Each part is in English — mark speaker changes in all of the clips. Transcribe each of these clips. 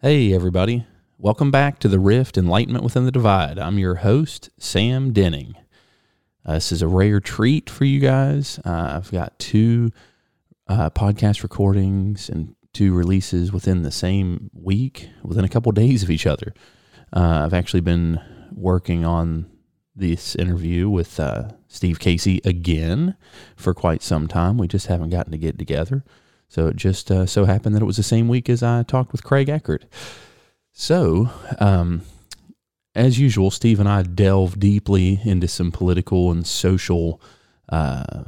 Speaker 1: Hey, everybody. Welcome back to the Rift Enlightenment Within the Divide. I'm your host, Sam Denning. Uh, this is a rare treat for you guys. Uh, I've got two uh, podcast recordings and two releases within the same week, within a couple days of each other. Uh, I've actually been working on this interview with uh, Steve Casey again for quite some time. We just haven't gotten to get together. So it just uh, so happened that it was the same week as I talked with Craig Eckert. So, um, as usual, Steve and I delve deeply into some political and social uh,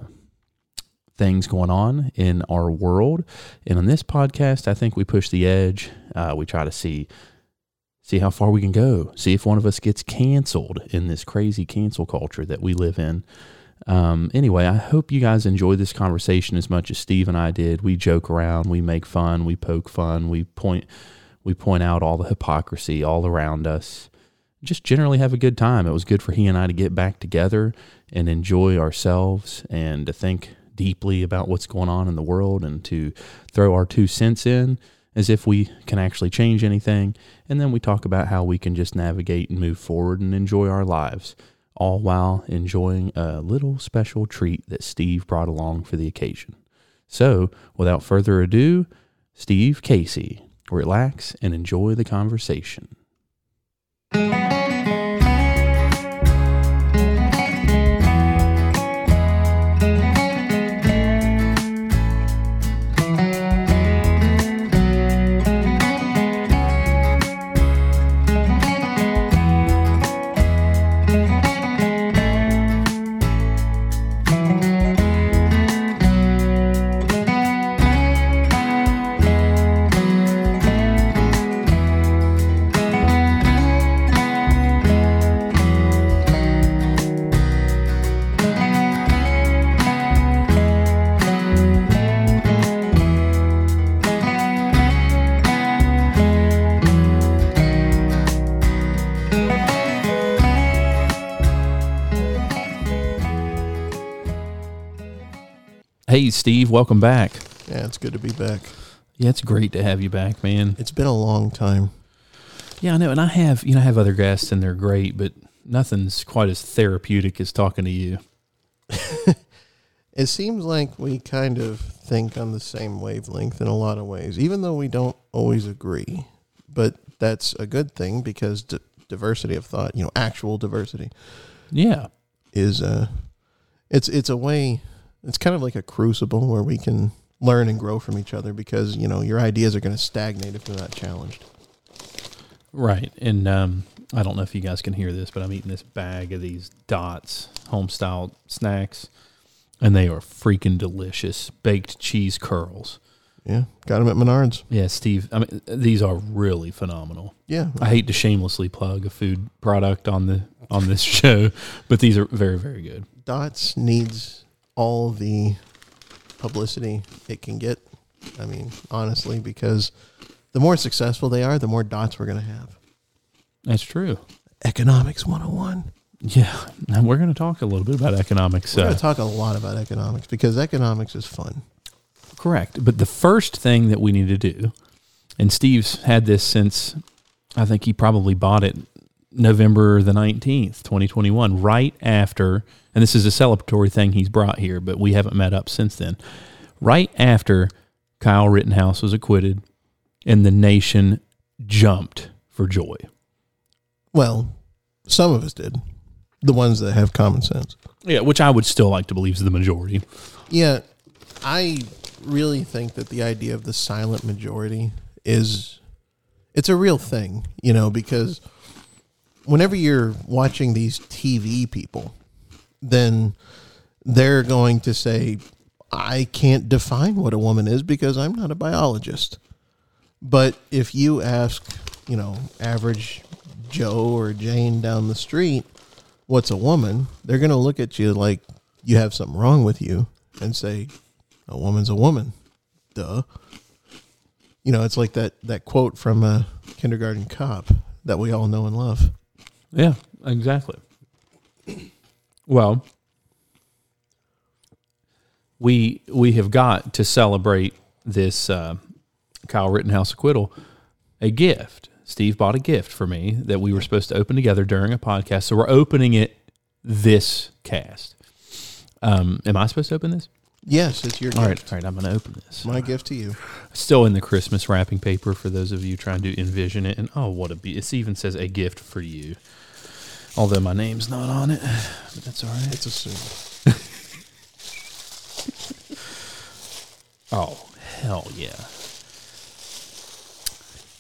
Speaker 1: things going on in our world. And on this podcast, I think we push the edge. Uh, we try to see see how far we can go. See if one of us gets canceled in this crazy cancel culture that we live in. Um, anyway, I hope you guys enjoy this conversation as much as Steve and I did. We joke around, we make fun, we poke fun, we point we point out all the hypocrisy all around us. Just generally have a good time. It was good for he and I to get back together and enjoy ourselves and to think deeply about what's going on in the world and to throw our two cents in as if we can actually change anything. And then we talk about how we can just navigate and move forward and enjoy our lives all while enjoying a little special treat that Steve brought along for the occasion. So, without further ado, Steve Casey, relax and enjoy the conversation. Hey, Steve, welcome back.
Speaker 2: Yeah, it's good to be back.
Speaker 1: Yeah, it's great to have you back, man.
Speaker 2: It's been a long time.
Speaker 1: Yeah, I know, and I have, you know, I have other guests and they're great, but nothing's quite as therapeutic as talking to you.
Speaker 2: It seems like we kind of think on the same wavelength in a lot of ways, even though we don't always agree. But that's a good thing because d- diversity of thought, you know, actual diversity,
Speaker 1: Yeah.
Speaker 2: is uh, it's it's a way. It's kind of like a crucible where we can learn and grow from each other because you know your ideas are going to stagnate if they're not challenged.
Speaker 1: Right. And um, I don't know if you guys can hear this, but I'm eating this bag of these dots, home style snacks, and they are freaking delicious. Baked cheese curls.
Speaker 2: Yeah, got them at Menards.
Speaker 1: Yeah, Steve, I mean, these are really phenomenal.
Speaker 2: Yeah,
Speaker 1: I hate to shamelessly plug a food product on the on this show, but these are very very good.
Speaker 2: Dots needs all the publicity it can get. I mean, honestly, because the more successful they are, the more dots we're going to have.
Speaker 1: That's true.
Speaker 2: Economics 101.
Speaker 1: Yeah, and we're going to talk a little bit about economics.
Speaker 2: We're
Speaker 1: Uh,
Speaker 2: going to talk a lot about economics because economics is fun.
Speaker 1: correct, but the first thing that we need to do, and Steve's had this since I think he probably bought it November the nineteenth, twenty twenty one, right after. And this is a celebratory thing he's brought here, but we haven't met up since then. Right after Kyle Rittenhouse was acquitted, and the nation jumped for joy.
Speaker 2: Well, some of us did. The ones that have common sense.
Speaker 1: Yeah, which I would still like to believe is the majority.
Speaker 2: Yeah, I really think that the idea of the silent majority is it's a real thing, you know, because whenever you're watching these TV people, then they're going to say I can't define what a woman is because I'm not a biologist. But if you ask, you know, average Joe or Jane down the street, what's a woman? They're going to look at you like you have something wrong with you and say, a woman's a woman. Duh. You know, it's like that, that quote from a kindergarten cop that we all know and love.
Speaker 1: Yeah, exactly. Well, we we have got to celebrate this uh, Kyle Rittenhouse acquittal a gift. Steve bought a gift for me that we were supposed to open together during a podcast. So we're opening it this cast. Um, am I supposed to open this?
Speaker 2: Yes, it's your
Speaker 1: All
Speaker 2: gift.
Speaker 1: right, all right. I'm going to open this.
Speaker 2: My gift to you.
Speaker 1: Still in the Christmas wrapping paper for those of you trying to envision it. And oh, what a be! It even says a gift for you. Although my name's not on it, but that's all right.
Speaker 2: It's assumed.
Speaker 1: Oh, hell yeah.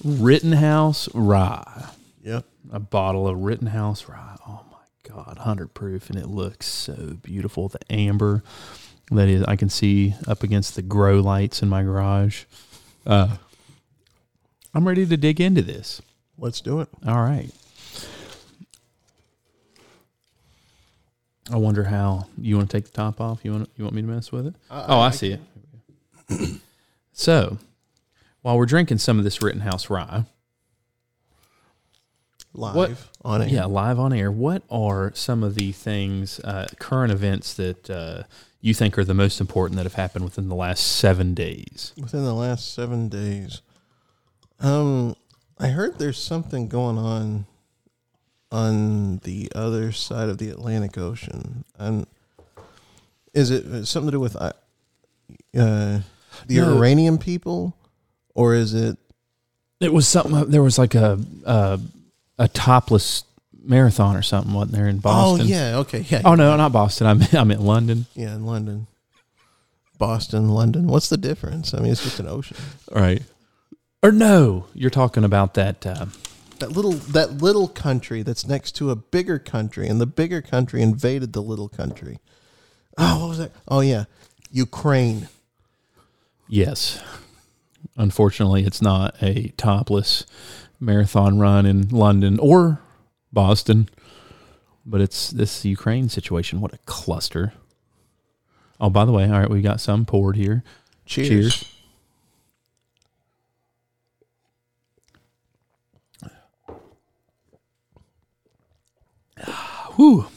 Speaker 1: Rittenhouse rye.
Speaker 2: Yep.
Speaker 1: A bottle of Rittenhouse rye. Oh my God, 100 proof. And it looks so beautiful. The amber that is, I can see up against the grow lights in my garage. Uh, I'm ready to dig into this.
Speaker 2: Let's do it.
Speaker 1: All right. I wonder how you want to take the top off. You want you want me to mess with it?
Speaker 2: I-
Speaker 1: oh, I,
Speaker 2: I
Speaker 1: see it. so, while we're drinking some of this Rittenhouse rye,
Speaker 2: Live
Speaker 1: What-
Speaker 2: on it.
Speaker 1: yeah, live on air, what are some of the things, uh, current events that uh, you think are the most important that have happened within the last seven days?
Speaker 2: Within the last seven days. Um, I heard there's something going on on the other side of the Atlantic Ocean. And is it something to do with uh, uh, the
Speaker 1: No.
Speaker 2: Iranian people, or is it?
Speaker 1: It was something. There was like a a, a topless marathon or something, wasn't there in Boston?
Speaker 2: Oh yeah, okay, yeah,
Speaker 1: Oh no, not Boston. I'm I'm in London.
Speaker 2: yeah, in London, Boston, London. What's the difference? I mean, it's just an ocean.
Speaker 1: Right. Or no, you're talking about that. Uh,
Speaker 2: That little that little country that's next to a bigger country, and the bigger country invaded the little country. Oh, what was that? Oh yeah, Ukraine.
Speaker 1: yes. Unfortunately, it's not a topless marathon run in London or Boston, but it's this Ukraine situation. What a cluster. Oh, by the way, all right, we got some poured here.
Speaker 2: Cheers.
Speaker 1: Cheers. Whew.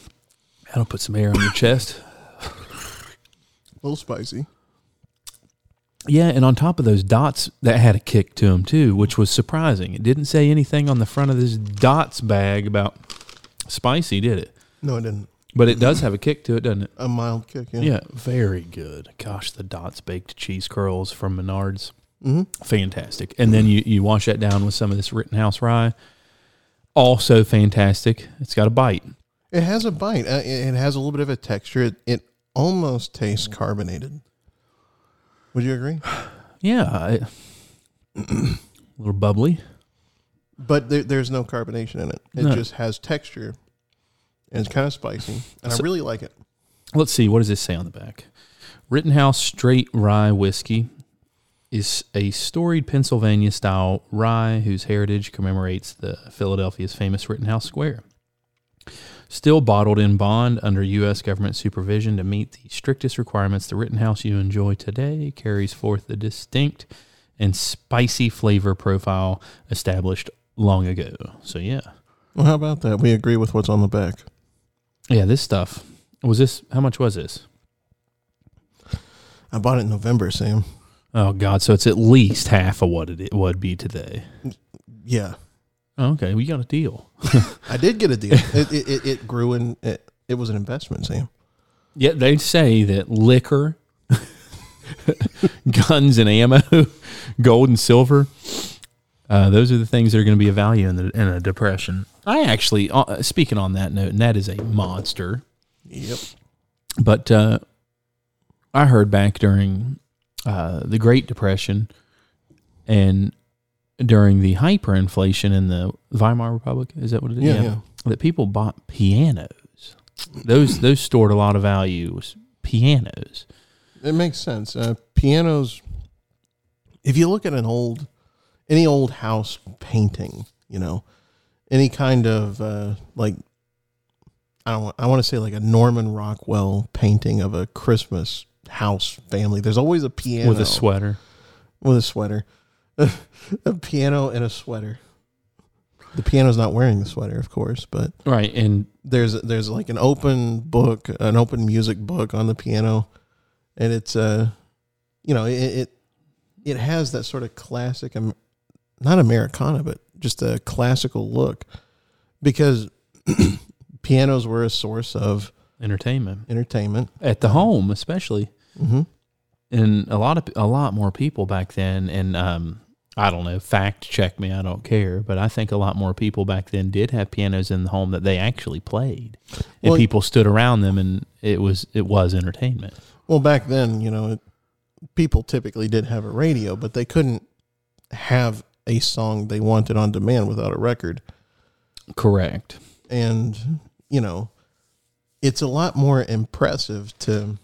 Speaker 1: That'll put some air on your chest.
Speaker 2: A little spicy.
Speaker 1: Yeah, and on top of those dots, that had a kick to them too, which was surprising. It didn't say anything on the front of this dots bag about spicy, did it?
Speaker 2: No, it didn't.
Speaker 1: But it does have a kick to it, doesn't it?
Speaker 2: A mild kick. Yeah.
Speaker 1: Yeah, very good. Gosh, the dots baked cheese curls from Menards,
Speaker 2: hmm
Speaker 1: fantastic. And then you you wash that down with some of this Rittenhouse rye, also fantastic. It's got a bite.
Speaker 2: It has a bite. Uh, it it has a little bit of a texture. It, it almost tastes carbonated. Would you agree?
Speaker 1: Yeah, I- a little bubbly.
Speaker 2: But there, there's no carbonation in it. It
Speaker 1: No.
Speaker 2: just has texture, and it's kind of spicy, and
Speaker 1: So-
Speaker 2: I really like it.
Speaker 1: Let's see, what does this say on the back? Rittenhouse Straight Rye Whiskey is a storied Pennsylvania style rye whose heritage commemorates the Philadelphia's famous Rittenhouse Square. Still bottled in bond under U.S. government supervision to meet the strictest requirements, the Rittenhouse you enjoy today carries forth the distinct and spicy flavor profile established long ago. So, yeah.
Speaker 2: Well, how about that? We agree with what's on the back.
Speaker 1: Yeah, this stuff. Was this, how much was this?
Speaker 2: I bought it in November, Sam.
Speaker 1: Oh God! So it's at least half of what it would be today.
Speaker 2: Yeah,
Speaker 1: Oh, okay, we got a deal.
Speaker 2: I did get a deal. it, it, it, grew and it, it was an investment, Sam.
Speaker 1: Yet they say that liquor, guns and ammo, gold and silver, uh, those are the things that are going to be of value in, the, in a depression. I actually, uh, speaking on that note, and that is a monster.
Speaker 2: Yep.
Speaker 1: But uh, I heard back during uh, the Great Depression and during the hyperinflation in the Weimar Republic, is that what it is?
Speaker 2: Yeah, yeah.
Speaker 1: That people bought pianos. Those those stored a lot of value. Was pianos.
Speaker 2: It makes sense. Uh, pianos. If you look at an old, any old house painting, you know, any kind of uh, like, I don't. Want, I want to say like a Norman Rockwell painting of a Christmas house family. There's always a piano
Speaker 1: with a sweater.
Speaker 2: with a sweater, a piano and a sweater. The piano's not wearing the sweater, of course, but
Speaker 1: Right, and
Speaker 2: there's there's like an open book, an open music book on the piano, and it's uh, you know, it it, it has that sort of classic, um, not Americana, but just a classical look, because pianos were a source of
Speaker 1: Entertainment
Speaker 2: entertainment.
Speaker 1: at the home, especially,
Speaker 2: hmm
Speaker 1: and a lot of a lot more people back then. And um, I don't know, fact check me, I don't care, but I think a lot more people back then did have pianos in the home that they actually played, and
Speaker 2: Well-
Speaker 1: people stood around them, and it was it was entertainment.
Speaker 2: Well, back then, you know, it, people typically did have a radio, but they couldn't have a song they wanted on demand without a record.
Speaker 1: Correct.
Speaker 2: and you know it's a lot more impressive to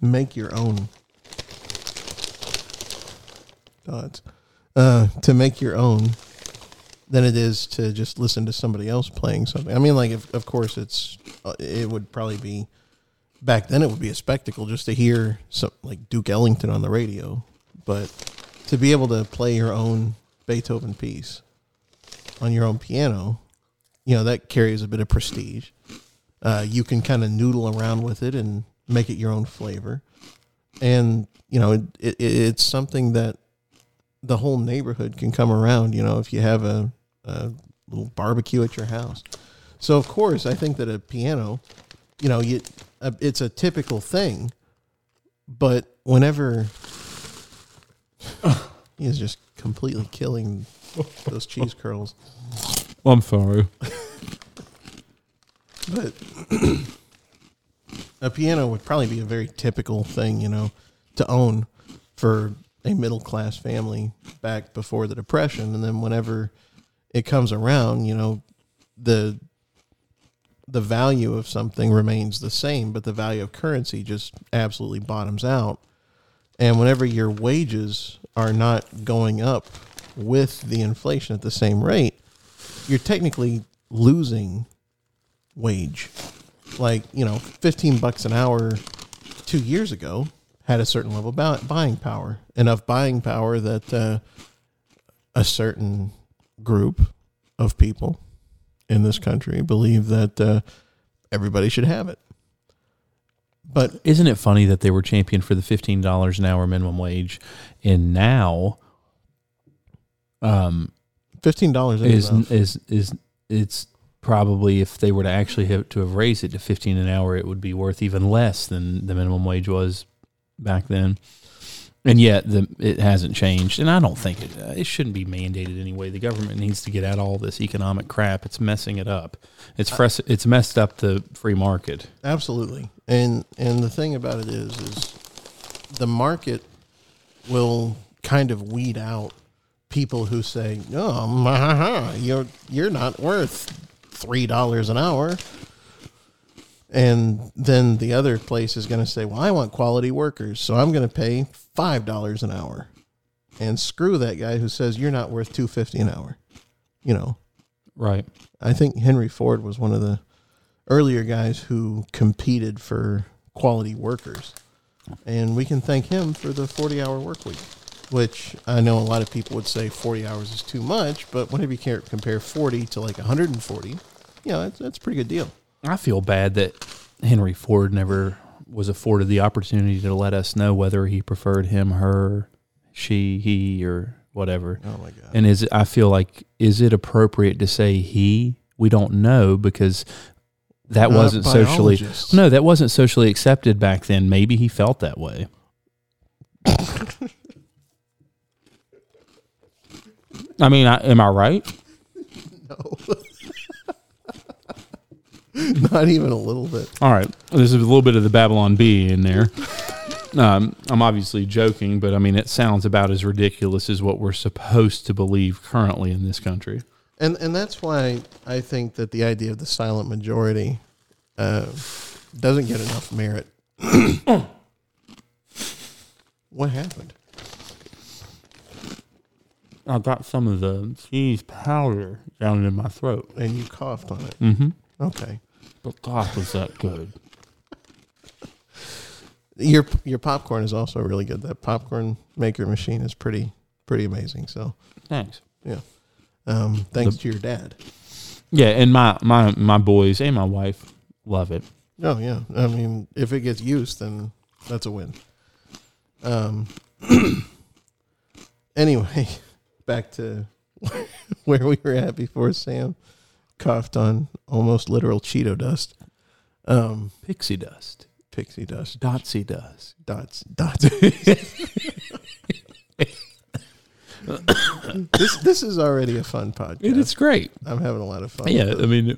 Speaker 2: make your own uh, to make your own than it is to just listen to somebody else playing something. I mean like if, of course it's uh, it would probably be back then it would be a spectacle just to hear some like duke ellington on the radio. But to be able to play your own beethoven piece on your own piano you know that carries a bit of prestige. Uh, you can kind of noodle around with it and make it your own flavor, and you know it, it, it's something that the whole neighborhood can come around. You know, if you have a, a little barbecue at your house. So of course, I think that a piano, you know, you, uh, it's a typical thing, but whenever he is just completely killing those cheese curls.
Speaker 1: I'm sorry.
Speaker 2: But a piano would probably be a very typical thing, you know, to own for a middle class family back before the depression and then whenever it comes around, you know, the the value of something remains the same, but the value of currency just absolutely bottoms out. And whenever your wages are not going up with the inflation at the same rate, you're technically losing wage. Like, you know, 15 bucks an hour 2 years ago had a certain level of buying power, enough buying power that uh, a certain group of people in this country believe that uh, everybody should have it. But
Speaker 1: Isn't it funny that they were championed for the fifteen dollars an hour minimum wage, and now, um,
Speaker 2: fifteen dollars
Speaker 1: is
Speaker 2: is
Speaker 1: is is it's probably if they were to actually have to have raised it to fifteen an hour, it would be worth even less than the minimum wage was back then. And yet, the it hasn't changed, and I don't think it uh, it shouldn't be mandated anyway. The government needs to get out all this economic crap. It's messing it up. It's fresh, It's messed up the free market.
Speaker 2: Absolutely. And and the thing about it is is the market will kind of weed out people who say, "No, you're you're not worth $3 an hour." And then the other place is going to say, "Well, I want quality workers, so I'm going to pay $5 an hour." And screw that guy who says you're not worth 250 an hour. You know,
Speaker 1: Right.
Speaker 2: I think Henry Ford was one of the earlier guys who competed for quality workers. And we can thank him for the 40 hour work week, which I know a lot of people would say 40 hours is too much, but whenever you can't compare 40 to like 140, you know, that's, that's a pretty good deal.
Speaker 1: I feel bad that Henry Ford never was afforded the opportunity to let us know whether he preferred him, her, she, he, or whatever.
Speaker 2: Oh my God.
Speaker 1: And is it, I feel like is it appropriate to say he? We don't know because that
Speaker 2: Not
Speaker 1: wasn't socially no, that wasn't socially accepted back then. Maybe he felt that way. I mean, I, am I right?
Speaker 2: No. Not even a little bit.
Speaker 1: All right, there's a little bit of the Babylon Bee in there. Um, I'm obviously joking, but I mean it sounds about as ridiculous as what we're supposed to believe currently in this country.
Speaker 2: And and that's why I think that the idea of the silent majority uh, doesn't get enough merit. what happened?
Speaker 1: I got some of the cheese powder down in my throat.
Speaker 2: And you coughed on it.
Speaker 1: Mm-hmm.
Speaker 2: Okay.
Speaker 1: But God, was that good?
Speaker 2: Your your popcorn is also really good. That popcorn maker machine is pretty pretty amazing. So
Speaker 1: Thanks.
Speaker 2: yeah. Um, thanks to your dad.
Speaker 1: Yeah, and my my my boys and my wife love it.
Speaker 2: Oh yeah. I mean, if it gets used, then that's a win. Um. anyway, back to where we were at before Sam coughed on almost literal Cheeto dust. Um,
Speaker 1: Pixie dust.
Speaker 2: pixie dust.
Speaker 1: Dotsy dust.
Speaker 2: Dots. Dots. this this is already a fun podcast.
Speaker 1: It's great.
Speaker 2: I'm having a lot of fun.
Speaker 1: Yeah, I mean,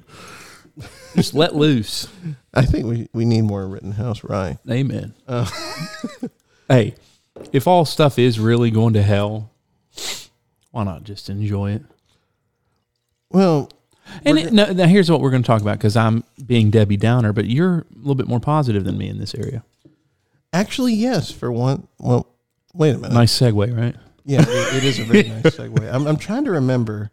Speaker 1: just let loose.
Speaker 2: I think we, we need more Rittenhouse Rye.
Speaker 1: Amen.
Speaker 2: Uh.
Speaker 1: hey, if all stuff is really going to hell, why not just enjoy it?
Speaker 2: Well,
Speaker 1: And it, no, now here's what we're going to talk about because I'm being Debbie Downer, but you're a little bit more positive than me in this area.
Speaker 2: actually, yes. For one, well, wait a minute.
Speaker 1: Nice segue, right?
Speaker 2: Yeah, it, it is a very nice segue. I'm, I'm trying to remember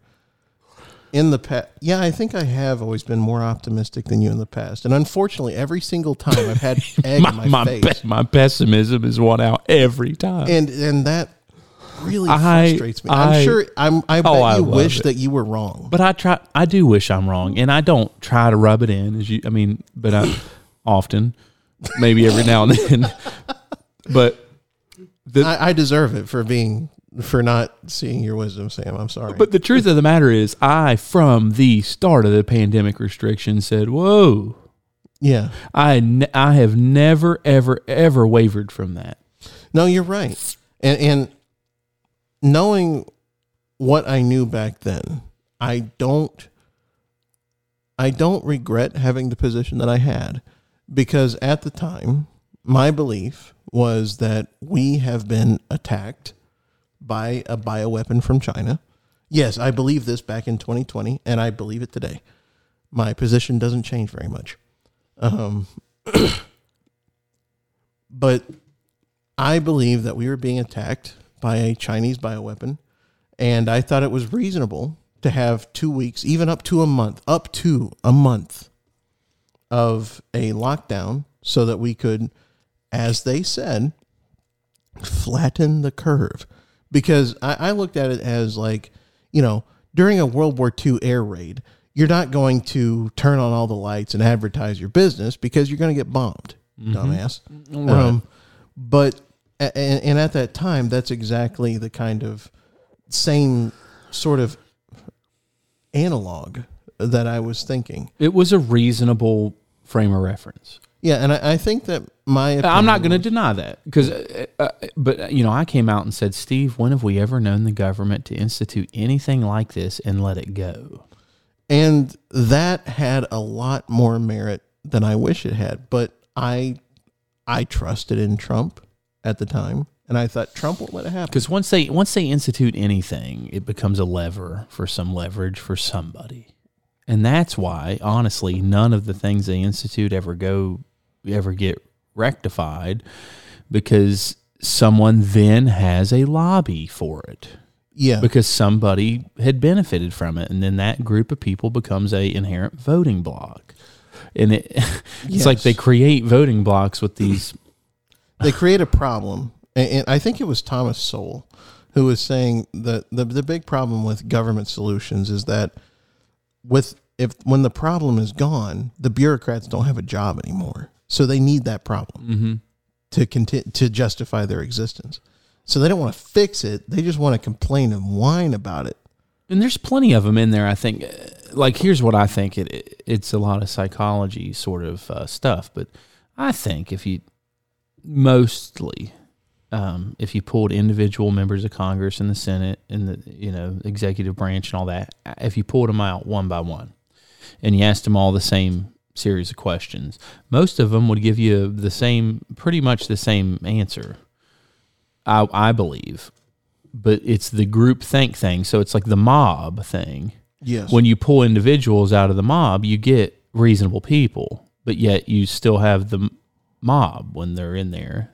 Speaker 2: in the past. Yeah, I think I have always been more optimistic than you in the past. And unfortunately, every single time I've had egg
Speaker 1: My
Speaker 2: in my,
Speaker 1: my,
Speaker 2: face.
Speaker 1: pe- my pessimism is won out every time.
Speaker 2: and and that really
Speaker 1: I-
Speaker 2: frustrates me. I'm sure I'm I oh, bet
Speaker 1: Oh, I
Speaker 2: you wish
Speaker 1: it.
Speaker 2: that you were wrong.
Speaker 1: but I try. I do wish I'm wrong, and I don't try to rub it in. As you, I mean, but I often, maybe every now and then. But the
Speaker 2: I, I deserve it for being for not seeing your wisdom, Sam. I'm sorry.
Speaker 1: But the truth of the matter is, I, from the start of the pandemic restriction, said, "Whoa."
Speaker 2: yeah.
Speaker 1: I, ne- I have never, ever, ever wavered from that.
Speaker 2: No, you're right. And and knowing what I knew back then, I don't I don't regret having the position that I had because at the time my belief was that we have been attacked by a bioweapon from China. Yes, I believe this back in 2020 and I believe it today. My position doesn't change very much. Um but I believe that we were being attacked by a Chinese bioweapon, and I thought it was reasonable to have two weeks, even up to a month, up to a month of a lockdown so that we could, as they said, flatten the curve. Because I, I looked at it as like, you know, during a World War II air raid, you're not going to turn on all the lights and advertise your business because you're going to get bombed, dumbass. Um, but and, and at that time, that's exactly the kind of same sort of analog that I was thinking.
Speaker 1: It was a reasonable frame of reference.
Speaker 2: Yeah, and I, I think that my
Speaker 1: I'm not going to deny that because, uh, uh, but you know, I came out and said, Steve, when have we ever known the government to institute anything like this and let it go?
Speaker 2: and that had a lot more merit than I wish it had. But I I trusted in Trump at the time, and I thought Trump won't let it happen.
Speaker 1: Because once they once they institute anything, it becomes a lever for some leverage for somebody, and that's why, honestly, none of the things they institute ever go ever get rectified, because someone then has a lobby for it
Speaker 2: Yeah,
Speaker 1: because somebody had benefited from it, and then that group of people becomes a inherent voting block, and it it's like they create voting blocks with these.
Speaker 2: They create a problem, and, and I think it was Thomas Sowell who was saying that the the big problem with government solutions is that with if when the problem is gone, the bureaucrats don't have a job anymore, so they need that problem
Speaker 1: Mm-hmm.
Speaker 2: to conti- to justify their existence. So they don't want to fix it; they just want to complain and whine about it.
Speaker 1: And there's plenty of them in there. I think. Like, here's what I think. It, it it's a lot of psychology sort of uh, stuff, but I think if you mostly, um, if you pulled individual members of Congress and the Senate and the you know executive branch and all that, if you pulled them out one by one, and you asked them all the same series of questions, most of them would give you the same, pretty much the same answer. I I believe but it's the group think thing. So it's like the mob thing.
Speaker 2: Yes.
Speaker 1: When you pull individuals out of the mob, you get reasonable people, but yet you still have the mob when they're in there.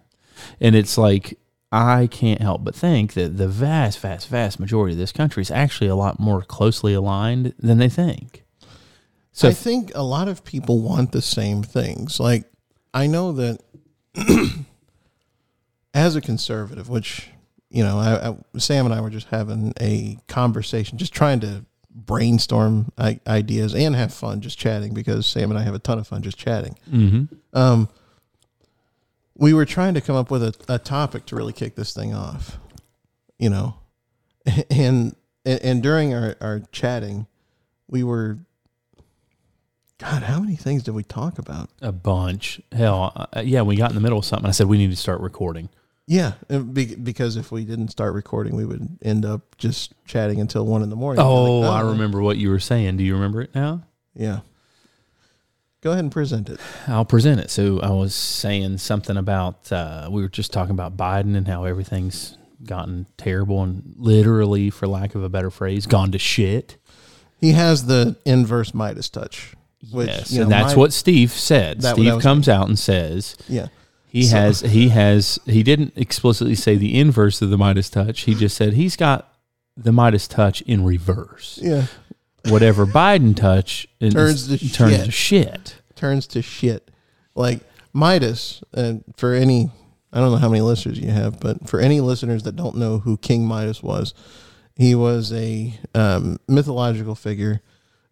Speaker 1: And it's like, I can't help but think that the vast, vast, vast majority of this country is actually a lot more closely aligned than they think. So,
Speaker 2: I think a lot of people want the same things. Like I know that as a conservative, which you know, I, I, Sam and I were just having a conversation, just trying to brainstorm ideas and have fun, just chatting because Sam and I have a ton of fun just chatting.
Speaker 1: Mhm.
Speaker 2: Um, we were trying to come up with a, a topic to really kick this thing off, you know, and and, and during our, our chatting, we were. God, how many things did we talk about?
Speaker 1: A bunch. Hell, uh, yeah. We got in the middle of something. I said we need to start recording.
Speaker 2: Yeah, uh, be- because if we didn't start recording, we would end up just chatting until one in the morning.
Speaker 1: Oh,
Speaker 2: Like,
Speaker 1: I remember what you were saying. Do you remember it now?
Speaker 2: Yeah. Go ahead and present it.
Speaker 1: I'll present it. So I was saying something about uh, we were just talking about Biden and how everything's gotten terrible and literally, for lack of a better phrase, gone to shit.
Speaker 2: He has the inverse Midas touch. Which,
Speaker 1: yes,
Speaker 2: you know,
Speaker 1: and that's
Speaker 2: my-
Speaker 1: what Steve said. Steve comes out and says
Speaker 2: Yeah.
Speaker 1: he
Speaker 2: So-
Speaker 1: has he has he didn't explicitly say the inverse of the Midas touch. He just said he's got the Midas touch in reverse.
Speaker 2: Yeah.
Speaker 1: Whatever Biden touch is-
Speaker 2: Turns to
Speaker 1: turns
Speaker 2: shit.
Speaker 1: to shit.
Speaker 2: Turns to shit. Like Midas, and for any, I don't know how many listeners you have, but for any listeners that don't know who King Midas was, he was a um, mythological figure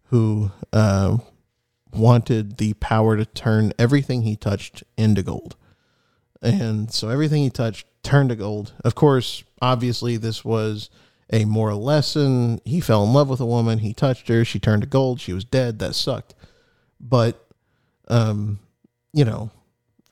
Speaker 2: who uh, wanted the power to turn everything he touched into gold. And so everything he touched turned to gold. Of course, obviously, this was a moral lesson. He fell in love with a woman. He touched her. She turned to gold. She was dead. That sucked. But, um, you know,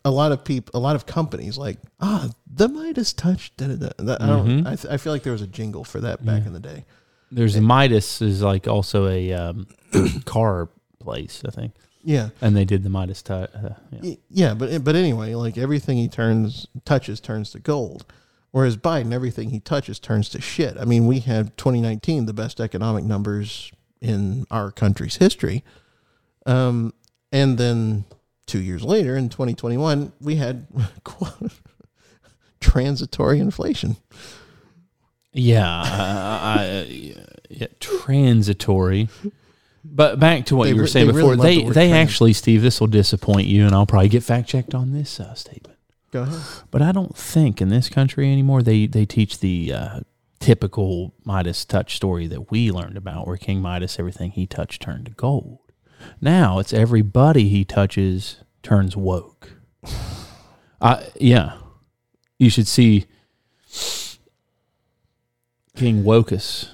Speaker 2: a lot of people, a lot of companies, like ah, the Midas touch. Da, da, da. I don't.
Speaker 1: Mhm.
Speaker 2: I, th- I feel like there was a jingle for that back in the day.
Speaker 1: There's a Midas is like also a um, car place, I think,
Speaker 2: Yeah.
Speaker 1: and they did the Midas touch. Uh, yeah.
Speaker 2: Yeah, but but anyway, like everything he turns touches turns to gold, whereas Biden everything he touches turns to shit. I mean, we had 2019 the best economic numbers in our country's history, um, and then two years later in 2021 we had transitory inflation.
Speaker 1: Yeah, I, I, yeah, transitory. But back to what
Speaker 2: They
Speaker 1: you were saying
Speaker 2: they
Speaker 1: before,
Speaker 2: love
Speaker 1: they,
Speaker 2: the
Speaker 1: they actually, Steve, this will disappoint you, and I'll probably get fact checked on this uh, statement.
Speaker 2: Go ahead.
Speaker 1: But I don't think in this country anymore they they teach the uh, typical Midas touch story that we learned about, where King Midas everything he touched turned to gold. Now it's everybody he touches turns woke. Uh, yeah, you should see King Wokus.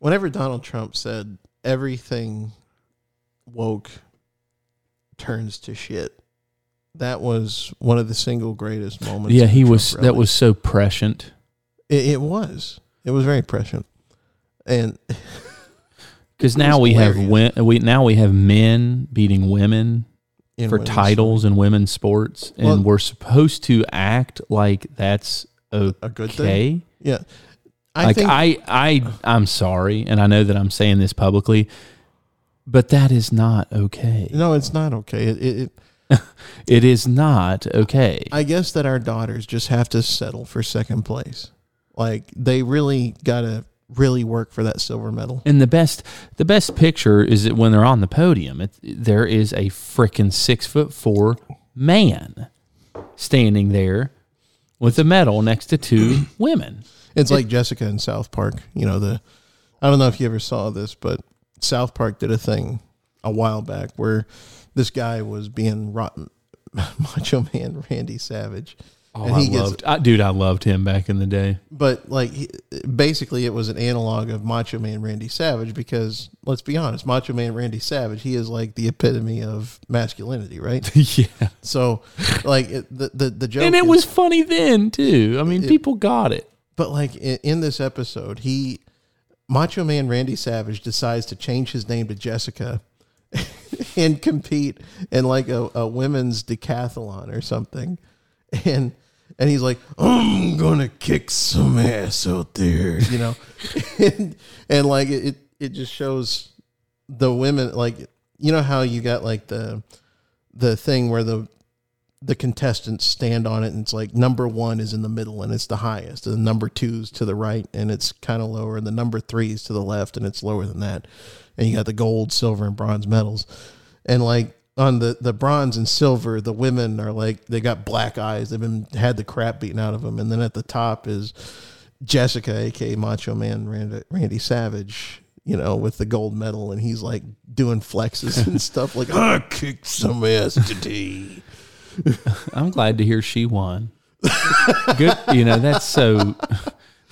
Speaker 2: Whenever Donald Trump said everything woke turns to shit, that was one of the single greatest moments.
Speaker 1: Yeah, he
Speaker 2: Trump
Speaker 1: was. That was so prescient.
Speaker 2: It, it was. It was very prescient, and
Speaker 1: Because now we have
Speaker 2: hilarious.
Speaker 1: we, now we have men beating women
Speaker 2: in
Speaker 1: for titles in women's sports, and
Speaker 2: Well-
Speaker 1: we're supposed to act like that's
Speaker 2: a good thing. Yeah, I
Speaker 1: like
Speaker 2: think
Speaker 1: I, I, I'm sorry, and I know that I'm saying this publicly, but that is not okay.
Speaker 2: no, it's not okay. It, it, it,
Speaker 1: It is not okay.
Speaker 2: I guess that our daughters just have to settle for second place. Like they really gotta really work for that silver medal.
Speaker 1: And the best, the best picture is that when they're on the podium, it, there is a freaking six foot four man standing there with a medal next to two women.
Speaker 2: It's like Jessica in South Park. You know the. I don't know if you ever saw this, but South Park did a thing a while back where this guy was being rotten, Macho Man Randy Savage,
Speaker 1: Oh,
Speaker 2: And
Speaker 1: I
Speaker 2: he gets-
Speaker 1: loved, I, dude, I loved him back in the day.
Speaker 2: but like he, basically it was an analog of Macho Man Randy Savage because let's be honest, Macho Man Randy Savage he is like the epitome of masculinity, right?
Speaker 1: yeah,
Speaker 2: So like it, the the the joke
Speaker 1: and it
Speaker 2: is-
Speaker 1: was funny then too. I mean,
Speaker 2: It-
Speaker 1: people got it.
Speaker 2: But like in, in this episode, he Macho Man Randy Savage decides to change his name to Jessica and compete in like a, a women's decathlon or something. And and he's like, I'm gonna kick some ass out there, you know. and, and like it, it just shows the women like you know how you got like the the thing where the the contestants stand on it and it's like number one is in the middle and it's the highest and number two's to the right and it's kind of lower and the number three is to the left and it's lower than that and you got the gold silver and bronze medals. And like on the the bronze and silver the women are like they got black eyes. They've been had the crap beaten out of them. And then at the top is jessica aka macho man randy, randy savage you know with the gold medal. And he's like doing flexes and stuff like i kicked some ass today.
Speaker 1: I'm glad to hear she won. Good, you know that's so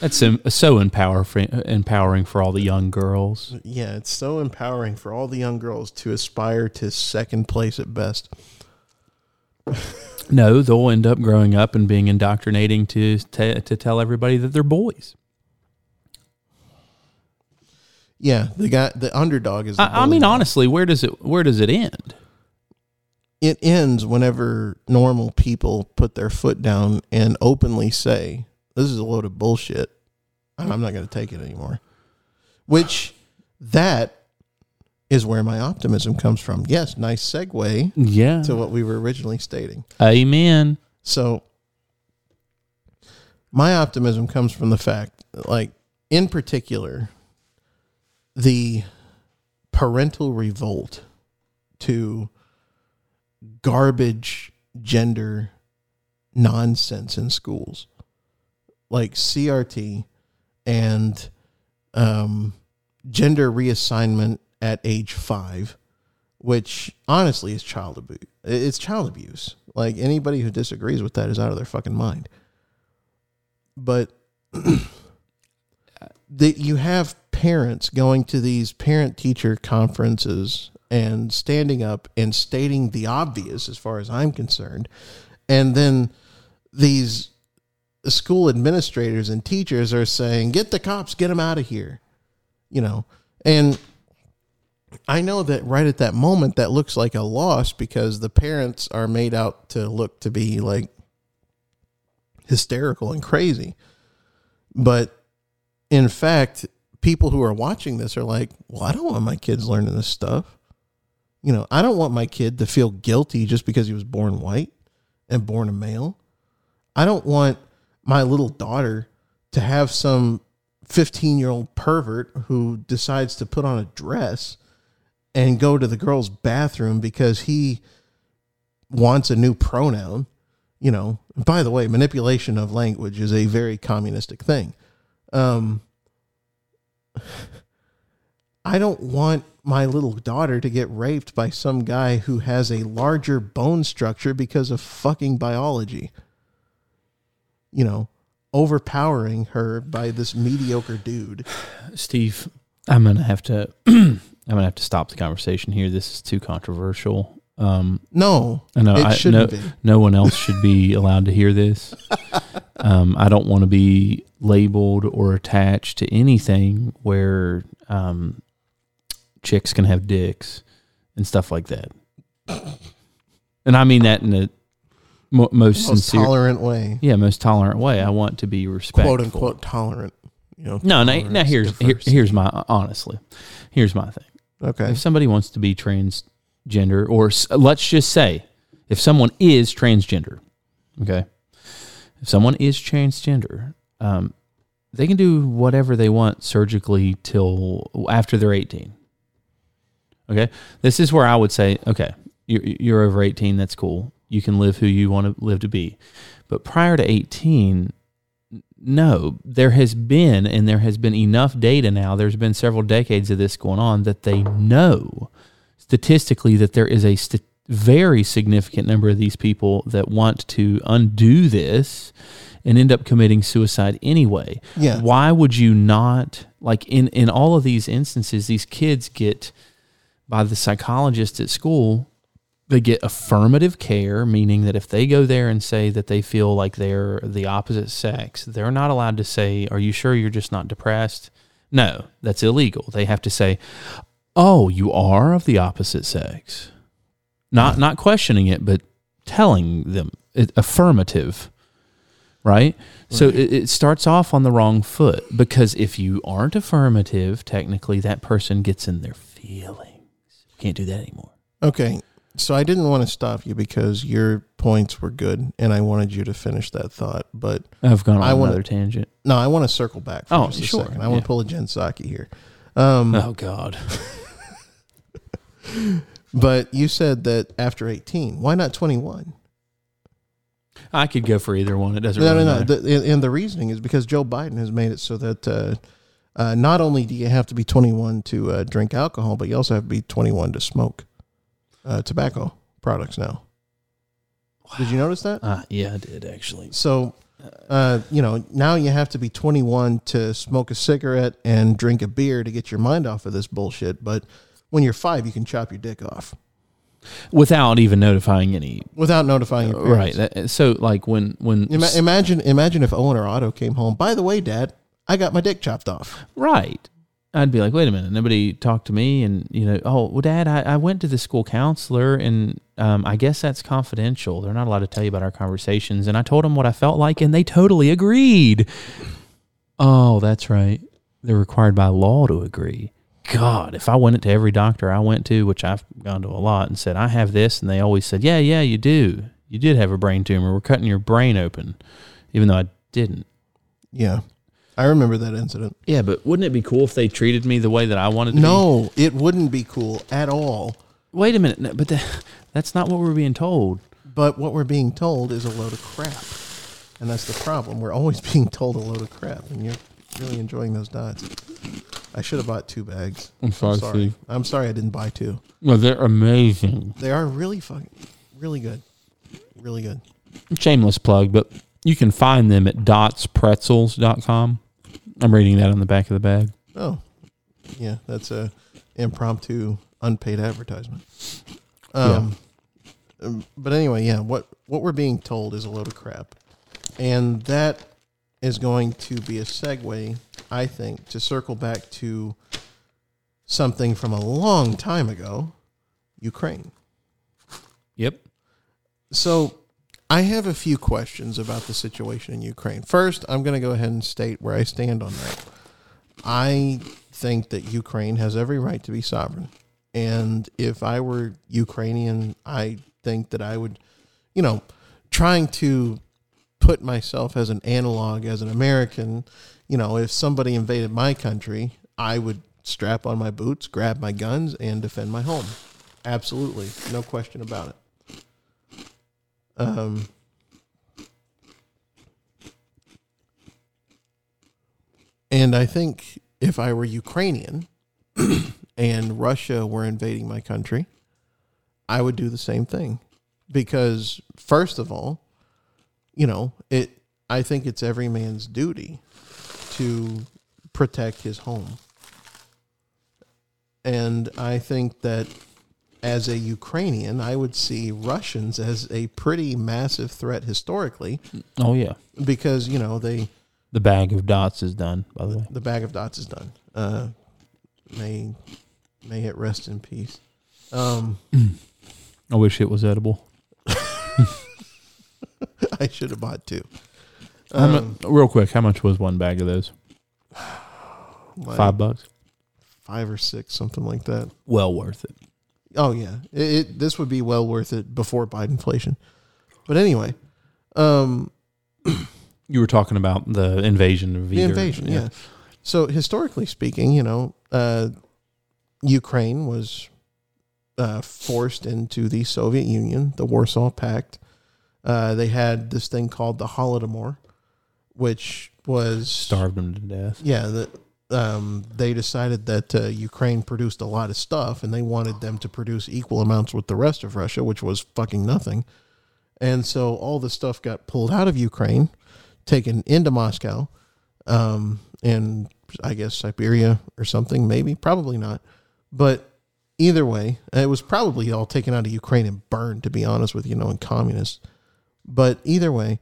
Speaker 1: That's uh, so, so empower, uh, empowering for all the young girls.
Speaker 2: Uh, yeah, it's so empowering for all the young girls to aspire to second place at best.
Speaker 1: no, they'll end up growing up and being indoctrinating to to, to tell everybody that they're boys.
Speaker 2: Yeah, the guy, the underdog is. The
Speaker 1: I, I mean, honestly, where does it where does it end?
Speaker 2: It ends whenever normal people put their foot down and openly say, "This is a load of bullshit. I'm not going to take it anymore." Which that is where my optimism comes from. Yes, nice segue.
Speaker 1: Yeah.
Speaker 2: To what we were originally stating.
Speaker 1: Amen.
Speaker 2: So my optimism comes from the fact, like in particular, the parental revolt to garbage gender nonsense in schools like CRT and um, gender reassignment at age five, which honestly is child abuse. It's child abuse. Like anybody who disagrees with that is out of their fucking mind. But that you have parents going to these parent teacher conferences and standing up and stating the obvious as far as I'm concerned. And then these school administrators and teachers are saying, get the cops, get them out of here. You know, and I know that right at that moment that looks like a loss because the parents are made out to look to be like hysterical and crazy. But in fact, people who are watching this are like, well, I don't want my kids learning this stuff. You know, I don't want my kid to feel guilty just because he was born white and born a male. I don't want my little daughter to have some 15 year old pervert who decides to put on a dress and go to the girl's bathroom because he wants a new pronoun. You know, by the way, manipulation of language is a very communistic thing. Um, I don't want my little daughter to get raped by some guy who has a larger bone structure because of fucking biology. You know, overpowering her by this mediocre dude.
Speaker 1: Steve, I'm gonna have to I'm gonna have to stop the conversation here. This is too controversial. Um,
Speaker 2: no,
Speaker 1: I know. I, no, be. no one else should be allowed to hear this. Um, I don't want to be labeled or attached to anything where um, chicks can have dicks and stuff like that. And I mean that in most, most sincere,
Speaker 2: tolerant way.
Speaker 1: Yeah, most tolerant way. I want to be respectful,
Speaker 2: quote unquote tolerant. You know,
Speaker 1: no, now, now here's here, here's my honestly, here's my thing.
Speaker 2: Okay,
Speaker 1: if somebody wants to be transgender, or let's just say, if someone is transgender, okay, if someone is transgender, um, they can do whatever they want surgically till after they're 18. Okay. This is where I would say, okay, you're, you're over 18. That's cool. You can live who you want to live to be. But prior to 18, no, there has been, and there has been enough data now, there's been several decades of this going on that they know statistically that there is a st- very significant number of these people that want to undo this and end up committing suicide anyway.
Speaker 2: Yeah.
Speaker 1: Why would you not like in in all of these instances these kids get by the psychologist at school they get affirmative care meaning that if they go there and say that they feel like they're the opposite sex they're not allowed to say are you sure you're just not depressed no that's illegal they have to say oh you are of the opposite sex not not questioning it but telling them affirmative right? So it, it, starts off on the wrong foot because if you aren't affirmative, technically that person gets in their feelings. You can't do that anymore.
Speaker 2: Okay. So I didn't want to stop you because your points were good and I wanted you to finish that thought, but
Speaker 1: I've gone on I wanna, another tangent.
Speaker 2: No, I want to circle back for oh, just a sure. second. I want to pull a Jen Psaki here.
Speaker 1: Um, oh God.
Speaker 2: but you said that after 18, why not 21?
Speaker 1: I could go for either one. It doesn't. No, really no, no.
Speaker 2: The, and the reasoning is because Joe Biden has made it so that uh, uh, not only do you have to be 21 to uh, drink alcohol, but you also have to be 21 to smoke uh, tobacco products now. Wow. Did you notice that?
Speaker 1: Uh, yeah, I did actually.
Speaker 2: So Uh, you know, now you have to be 21 to smoke a cigarette and drink a beer to get your mind off of this bullshit. But when you're five, you can chop your dick off
Speaker 1: without even notifying any.
Speaker 2: without notifying your
Speaker 1: Right.
Speaker 2: parents.
Speaker 1: That- So like when when
Speaker 2: Ima- imagine, imagine if Owen or Otto came home. By the way, Dad, I got my dick chopped off.
Speaker 1: right. I'd be like, wait a minute, nobody talked to me, and you know, oh, well, Dad, I, I went to the school counselor, and um, I guess that's confidential. They're not allowed to tell you about our conversations, and I told them what I felt like, and they totally agreed. Oh, that's right. They're required by law to agree. God, if I went to every doctor I went to, which I've gone to a lot, and said I have this, and they always said, yeah, yeah, you do. You did have a brain tumor. We're cutting your brain open, even though I didn't.
Speaker 2: Yeah, I remember that incident.
Speaker 1: Yeah, but wouldn't it be cool if they treated me the way that I wanted to be?
Speaker 2: No, it wouldn't be cool at all.
Speaker 1: Wait a minute, no, but that, that's not what we're being told.
Speaker 2: But what we're being told is a load of crap. And that's the problem. We're always being told a load of crap. And you're really enjoying those dots. I should have bought two bags.
Speaker 1: I'm sorry,
Speaker 2: sorry.
Speaker 1: Steve.
Speaker 2: I'm sorry I didn't buy two.
Speaker 1: Well, they're amazing.
Speaker 2: They are really fucking, really good. Really good.
Speaker 1: Shameless plug, but you can find them at dotspretzels.com. I'm reading that on the back of the bag.
Speaker 2: Oh, yeah. That's a impromptu unpaid advertisement. Um, um, But anyway, yeah. What what we're being told is a load of crap, and that is going to be a segue, I think, to circle back to something from a long time ago, Ukraine.
Speaker 1: Yep.
Speaker 2: So I have a few questions about the situation in Ukraine. First, I'm going to go ahead and state where I stand on that. I think that Ukraine has every right to be sovereign. And if I were Ukrainian, I think that I would, you know, trying to put myself as an analog, as an American, you know, if somebody invaded my country, I would strap on my boots, grab my guns, and defend my home. Absolutely. No question about it. Um, and I think if I were Ukrainian and Russia were invading my country, I would do the same thing. Because first of all, you know, it I think it's every man's duty to protect his home. And I think that as a Ukrainian, I would see Russians as a pretty massive threat historically
Speaker 1: Oh, yeah.
Speaker 2: because, you know, they
Speaker 1: The bag of dots is done, by the way.
Speaker 2: the bag of dots is done. Uh, may may it rest in peace. Um,
Speaker 1: I wish it was edible.
Speaker 2: I should have bought two. Um,
Speaker 1: real quick, how much was one bag of those?
Speaker 2: like
Speaker 1: Five bucks?
Speaker 2: five or six, something like that.
Speaker 1: Well worth it.
Speaker 2: Oh yeah, it, it this would be well worth it before Biden inflation. But anyway, um,
Speaker 1: You were talking about the invasion of
Speaker 2: the
Speaker 1: either-
Speaker 2: invasion, yeah. So historically speaking, you know, uh, Ukraine was uh, forced into the Soviet Union, the Warsaw Pact. Uh, they had this thing called the Holodomor, which was
Speaker 1: Starved them to death.
Speaker 2: Yeah, the, um, they decided that uh, Ukraine produced a lot of stuff, and they wanted them to produce equal amounts with the rest of Russia, which was fucking nothing. And so all the stuff got pulled out of Ukraine, taken into Moscow, um, and I guess Siberia or something, maybe, probably not. But either way, it was probably all taken out of Ukraine and burned, to be honest with you, knowing communists. But either way,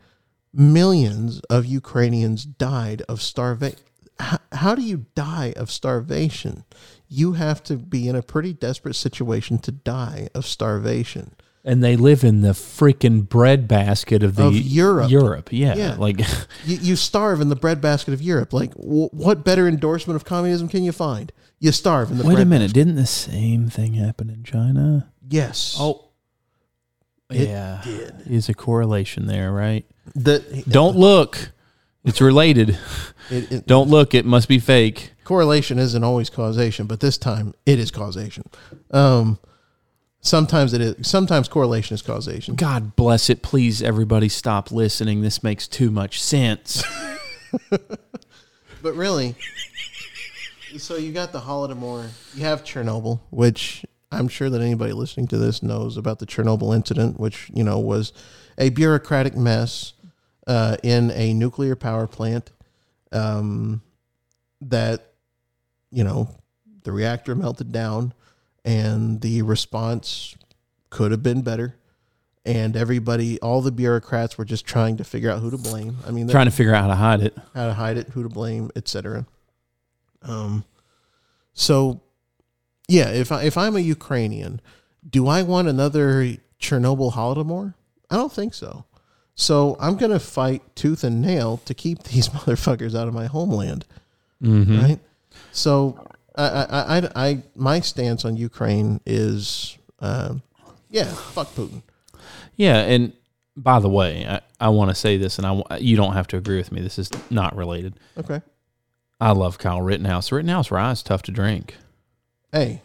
Speaker 2: millions of Ukrainians died of starvation. How, how do you die of starvation? You have to be in a pretty desperate situation to die of starvation.
Speaker 1: And they live in the freaking breadbasket of the
Speaker 2: Of Europe.
Speaker 1: Europe, yeah.
Speaker 2: Yeah.
Speaker 1: Like
Speaker 2: You, you starve in the breadbasket of Europe. Like, wh- what better endorsement of communism can you find? You starve in the
Speaker 1: Wait a
Speaker 2: bread-
Speaker 1: minute, didn't the same thing happen in China?
Speaker 2: Yes.
Speaker 1: Oh.
Speaker 2: It
Speaker 1: yeah.
Speaker 2: did.
Speaker 1: Is a correlation there, right?
Speaker 2: The,
Speaker 1: Don't look. It's related.
Speaker 2: it, it,
Speaker 1: Don't look. It must be fake.
Speaker 2: correlation isn't always causation, but this time it is causation. Um, sometimes it is. Sometimes correlation is causation.
Speaker 1: God bless it. Please, everybody, stop listening. This makes too much sense.
Speaker 2: But really, so you got the Holodomor, you have Chernobyl, which I'm sure that anybody listening to this knows about the Chernobyl incident, which you know was a bureaucratic mess. Uh, in a nuclear power plant um, that, you know, the reactor melted down and the response could have been better. And everybody, all the bureaucrats were just trying to figure out who to blame. I mean,
Speaker 1: Trying to figure out how to hide it.
Speaker 2: how to hide it, who to blame, etc. Um, so yeah, if I if I'm a Ukrainian, do I want another Chernobyl Holodomor? I don't think so. So I'm gonna fight tooth and nail to keep these motherfuckers out of my homeland,
Speaker 1: Mm-hmm.
Speaker 2: right? So I I, I, I my stance on Ukraine is, um, yeah, fuck Putin.
Speaker 1: Yeah, and by the way, I, I want to say this, and I you don't have to agree with me. This is not related.
Speaker 2: Okay.
Speaker 1: I love Kyle Rittenhouse. Rittenhouse rye is tough to drink.
Speaker 2: Hey,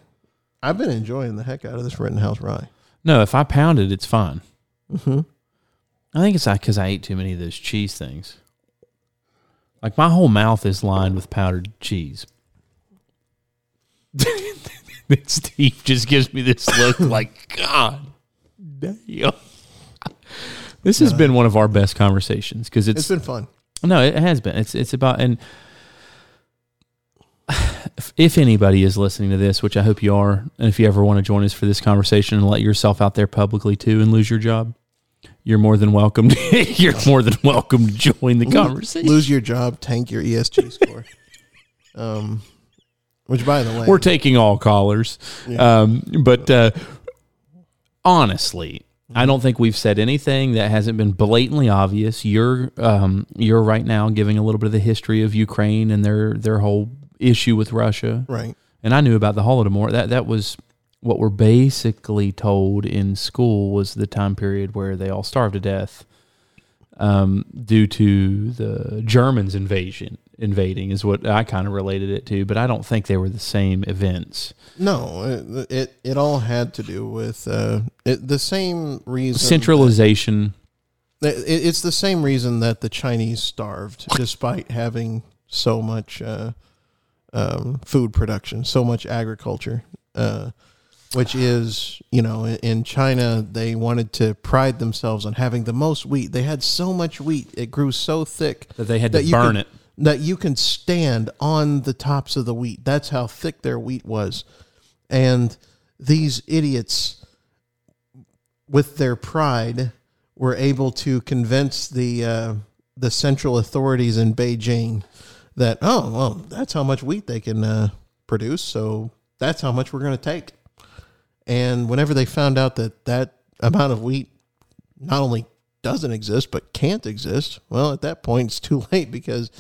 Speaker 2: I've been enjoying the heck out of this Rittenhouse rye.
Speaker 1: No, if I pound it, it's fine.
Speaker 2: Mm-hmm.
Speaker 1: I think it's like because I ate too many of those cheese things. Like my whole mouth is lined with powdered cheese. Steve just gives me this look like God damn. This has been one of our best conversations because
Speaker 2: It's
Speaker 1: it's
Speaker 2: been fun.
Speaker 1: no, it has been. It's it's about and if anybody is listening to this, which I hope you are, and if you ever want to join us for this conversation and let yourself out there publicly too and lose your job, you're more than welcome. To, you're more than welcome to join the conversation.
Speaker 2: lose your job, tank your ESG score. um, which, by the way,
Speaker 1: We're taking all callers,
Speaker 2: Yeah.
Speaker 1: um, but uh, honestly, I don't think we've said anything that hasn't been blatantly obvious. You're um, you're right now giving a little bit of the history of Ukraine and their their whole issue with Russia.
Speaker 2: right.
Speaker 1: And I knew about the Holodomor. That that was what we're basically told in school was the time period where they all starved to death um, due to the Germans invasion invading is what I kind of related it to. But I don't think they were the same events.
Speaker 2: No, it, it it all had to do with uh, it, the same reason.
Speaker 1: Centralization.
Speaker 2: that- it, it's the same reason that the Chinese starved, despite having so much uh, um, food production, so much agriculture. Uh, which is, you know, in- in China, they wanted to pride themselves on having the most wheat. They had so much wheat; it grew so thick
Speaker 1: That they had to burn
Speaker 2: can-
Speaker 1: it.
Speaker 2: That you can stand on the tops of the wheat. That's how thick their wheat was. And these idiots, with their pride, were able to convince the uh, the central authorities in Beijing that oh well that's how much wheat they can uh, produce, so that's how much we're going to take. And whenever they found out that that amount of wheat not only doesn't exist but can't exist, well, at that point it's too late because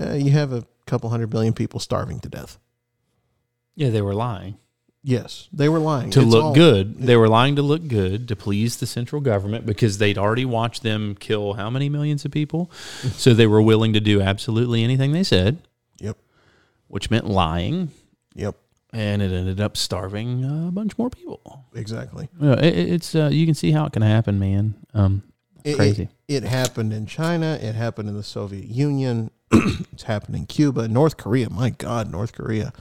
Speaker 2: uh, you have a couple hundred million people starving to death.
Speaker 1: Yeah, they were lying
Speaker 2: Yes, they were lying
Speaker 1: to
Speaker 2: It's
Speaker 1: look
Speaker 2: all-
Speaker 1: good. They were lying to look good to please the central government because they'd already watched them kill how many millions of people. so they were willing to do absolutely anything they said,
Speaker 2: Yep,
Speaker 1: which meant lying.
Speaker 2: yep,
Speaker 1: and it ended up starving a bunch more people.
Speaker 2: exactly.
Speaker 1: Yeah, it, it- it's uh, you can see how it can happen, man. Um,
Speaker 2: It-
Speaker 1: crazy.
Speaker 2: It, it happened in China. It happened in the Soviet Union. it's happened in Cuba, North Korea. My God, North Korea.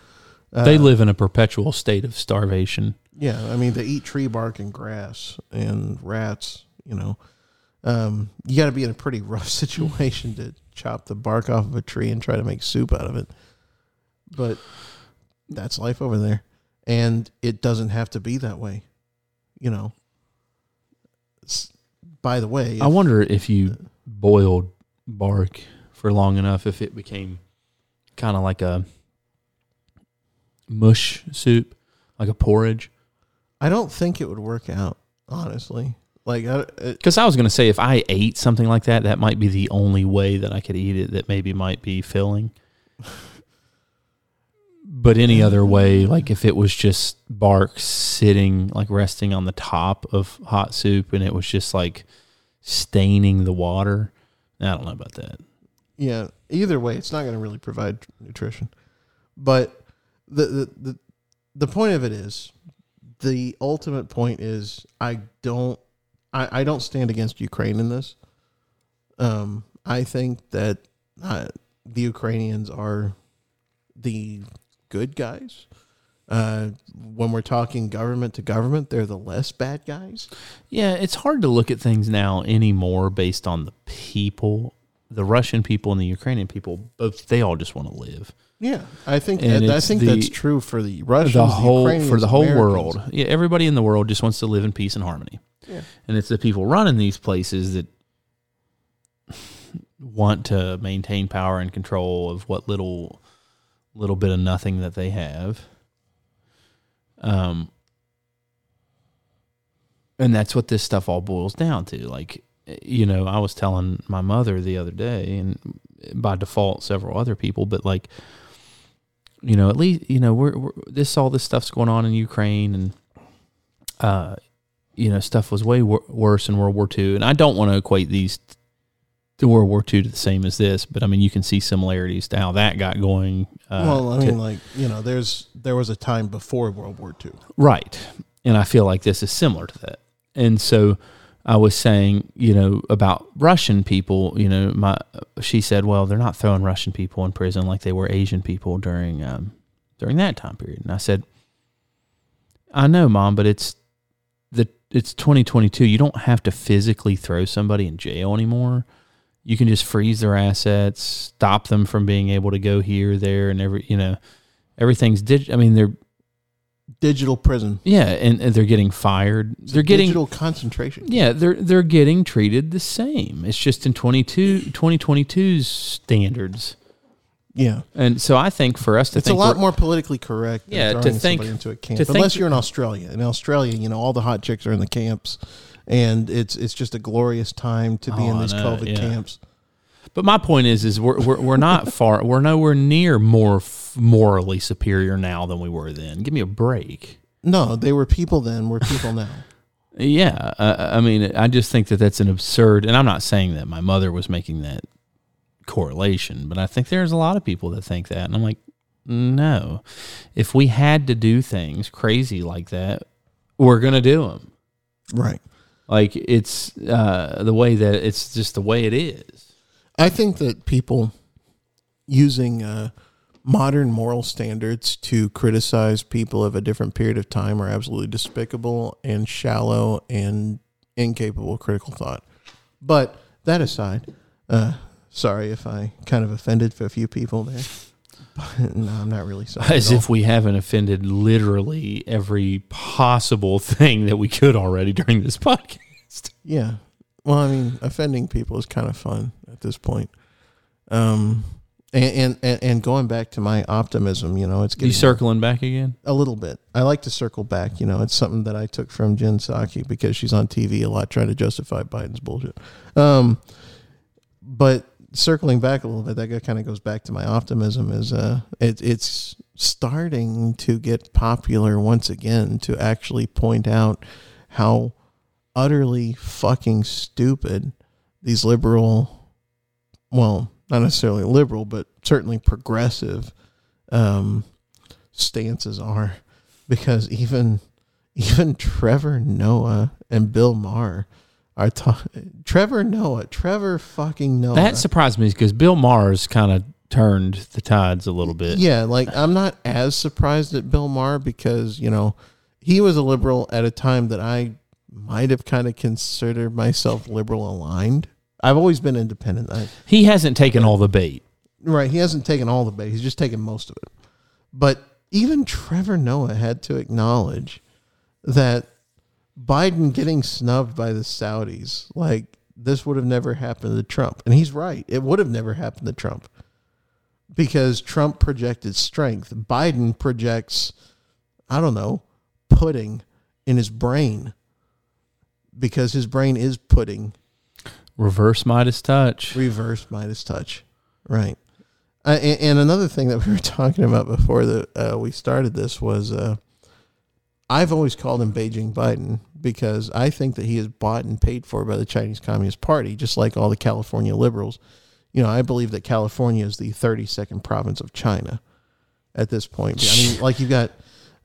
Speaker 2: Uh,
Speaker 1: they live in a perpetual state of starvation.
Speaker 2: Yeah, I mean they eat tree bark and grass and rats. You know, um, you got to be in a pretty rough situation to chop the bark off of a tree and try to make soup out of it. But that's life over there, and it doesn't have to be that way. You know. By the way,
Speaker 1: I wonder if you boiled bark for long enough, if it became kind of like a mush soup, like a porridge.
Speaker 2: I don't think it would work out. Honestly, like I,
Speaker 1: Because I was going to say, if I ate something like that, that might be the only way that I could eat it that maybe might be filling. But any other way, like if it was just bark sitting, like resting on the top of hot soup and it was just like staining the water, I don't know about that.
Speaker 2: yeah. Either way, it's not going to really provide nutrition. But the, the the the point of it is, the ultimate point is, I don't I, I don't stand against Ukraine in this. Um, I think that uh, the Ukrainians are the good guys. Uh, when we're talking government to government, they're the less bad guys.
Speaker 1: Yeah, it's hard to look at things now anymore based on the people, the Russian people and the Ukrainian people. Both they all just want to live.
Speaker 2: Yeah, I think
Speaker 1: And
Speaker 2: I think
Speaker 1: the-
Speaker 2: that's true for the Russians,
Speaker 1: the whole
Speaker 2: Ukrainians,
Speaker 1: for the whole
Speaker 2: Americans.
Speaker 1: world. Yeah, everybody in the world just wants to live in peace and harmony.
Speaker 2: Yeah.
Speaker 1: And it's the people running these places that want to maintain power and control of what little little bit of nothing that they have. Um and that's what this stuff all boils down to. Like you know, I was telling my mother the other day and by default several other people, but like you know, at least you know we're, we're this all this stuff's going on in Ukraine, and uh, you know, stuff was way wor- worse in World War II. And I don't want to equate these to World War II to the same as this, but I mean, you can see similarities to how that got going. Uh,
Speaker 2: well, I
Speaker 1: to-
Speaker 2: mean, like you know, there's there was a time before World War II.
Speaker 1: Right. And I feel like this is similar to that. And so I was saying, you know, about Russian people, you know, my she said, well, they're not throwing Russian people in prison like they were Asian people during um, during that time period. And I said, I know, mom, but it's the it's 2022. You don't have to physically throw somebody in jail anymore. You can just freeze their assets, stop them from being able to go here, there, and every, you know, everything's dig. I mean, they're
Speaker 2: Digital prison.
Speaker 1: yeah, and, and they're getting fired.
Speaker 2: It's
Speaker 1: They're getting
Speaker 2: digital concentration.
Speaker 1: yeah, they're they're getting treated the same. It's just in 22 2022's standards.
Speaker 2: Yeah,
Speaker 1: And so I think for us to think
Speaker 2: it's a lot more politically correct.
Speaker 1: Yeah, to think-
Speaker 2: into a camp,
Speaker 1: to think-
Speaker 2: unless you're in Australia. In Australia, you know, all the hot chicks are in the camps, and it's it's just a glorious time to be
Speaker 1: Oh,
Speaker 2: in these COVID
Speaker 1: yeah.
Speaker 2: camps.
Speaker 1: But my point is is we're we're, we're not far we're nowhere near more f- morally superior now than we were then. Give me a break.
Speaker 2: No, they were people then. We're people now.
Speaker 1: Yeah, uh, I mean, I just think that that's an absurd, and I'm not saying that my mother was making that correlation, but I think there's a lot of people that think that, and I'm like, no, if we had to do things crazy like that, we're gonna do them.
Speaker 2: Right.
Speaker 1: Like it's uh, the way that it's just the way it is.
Speaker 2: I think that people using uh, modern moral standards to criticize people of a different period of time are absolutely despicable and shallow and incapable of critical thought. But that aside, uh, sorry if I kind of offended a few people there. No, I'm not really sorry.
Speaker 1: As if we haven't offended literally every possible thing that we could already during this podcast.
Speaker 2: Yeah. Well, I mean, offending people is kind of fun at this point. Um, and and, and, going back to my optimism, you know, it's
Speaker 1: You circling back again?
Speaker 2: a little bit. I like to circle back. You know, it's something that I took from Jen Psaki because she's on TV a lot trying to justify Biden's bullshit. Um, but circling back a little bit, that kind of goes back to my optimism. Is uh, it, it's starting to get popular once again to actually point out how utterly fucking stupid these liberal, well, not necessarily liberal, but certainly progressive um, stances are, because even even Trevor Noah and Bill Maher are ta- Trevor Noah, Trevor fucking Noah.
Speaker 1: That surprised me because Bill Maher's kind of turned the tides a little bit.
Speaker 2: Yeah, like I'm not as surprised at Bill Maher because, you know, he was a liberal at a time that I might have kind of considered myself liberal aligned. I've always been independent. I,
Speaker 1: He hasn't taken all the bait.
Speaker 2: right, he hasn't taken all the bait. He's just taken most of it. But even Trevor Noah had to acknowledge that Biden getting snubbed by the Saudis, like this would have never happened to Trump. And he's right. It would have never happened to Trump because Trump projected strength. Biden projects, I don't know, pudding in his brain because his brain is pudding,
Speaker 1: Reverse Midas touch.
Speaker 2: reverse Midas touch. Right. Uh, and, and another thing that we were talking about before that uh, we started this was uh, I've always called him Beijing Biden because I think that he is bought and paid for by the Chinese Communist Party, just like all the California liberals. You know, I believe that California is the 32nd province of China at this point. I mean, like you've got,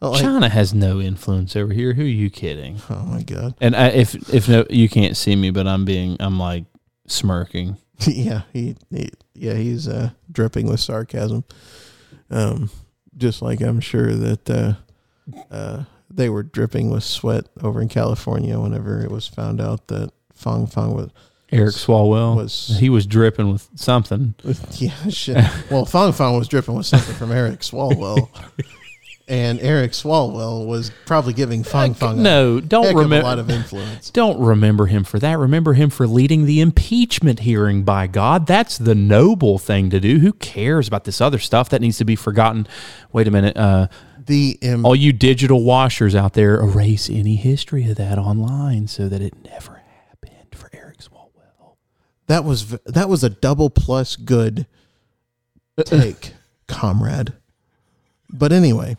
Speaker 2: like,
Speaker 1: China has no influence over here. Who are you kidding?
Speaker 2: oh my God.
Speaker 1: And I, if if no, you can't see me, but I'm being I'm like smirking.
Speaker 2: yeah, he, he yeah, he's uh, dripping with sarcasm. Um, just like I'm sure that uh, uh, they were dripping with sweat over in California whenever it was found out that Fang Fang was
Speaker 1: Eric Swalwell
Speaker 2: was
Speaker 1: he was dripping with something.
Speaker 2: yeah shit. Well, Fang Fang was dripping with something from Eric Swalwell, and Eric Swalwell was probably giving Fang a
Speaker 1: No, don't
Speaker 2: of a
Speaker 1: remember.
Speaker 2: lot of influence.
Speaker 1: Don't remember him for that. Remember him for leading the impeachment hearing, by God. That's the noble thing to do. Who cares about this other stuff that needs to be forgotten? Wait a minute. Uh,
Speaker 2: The um,
Speaker 1: all you digital washers out there, erase any history of that online so that it never happened for Eric Swalwell.
Speaker 2: that was that was a double plus good take, comrade. But anyway,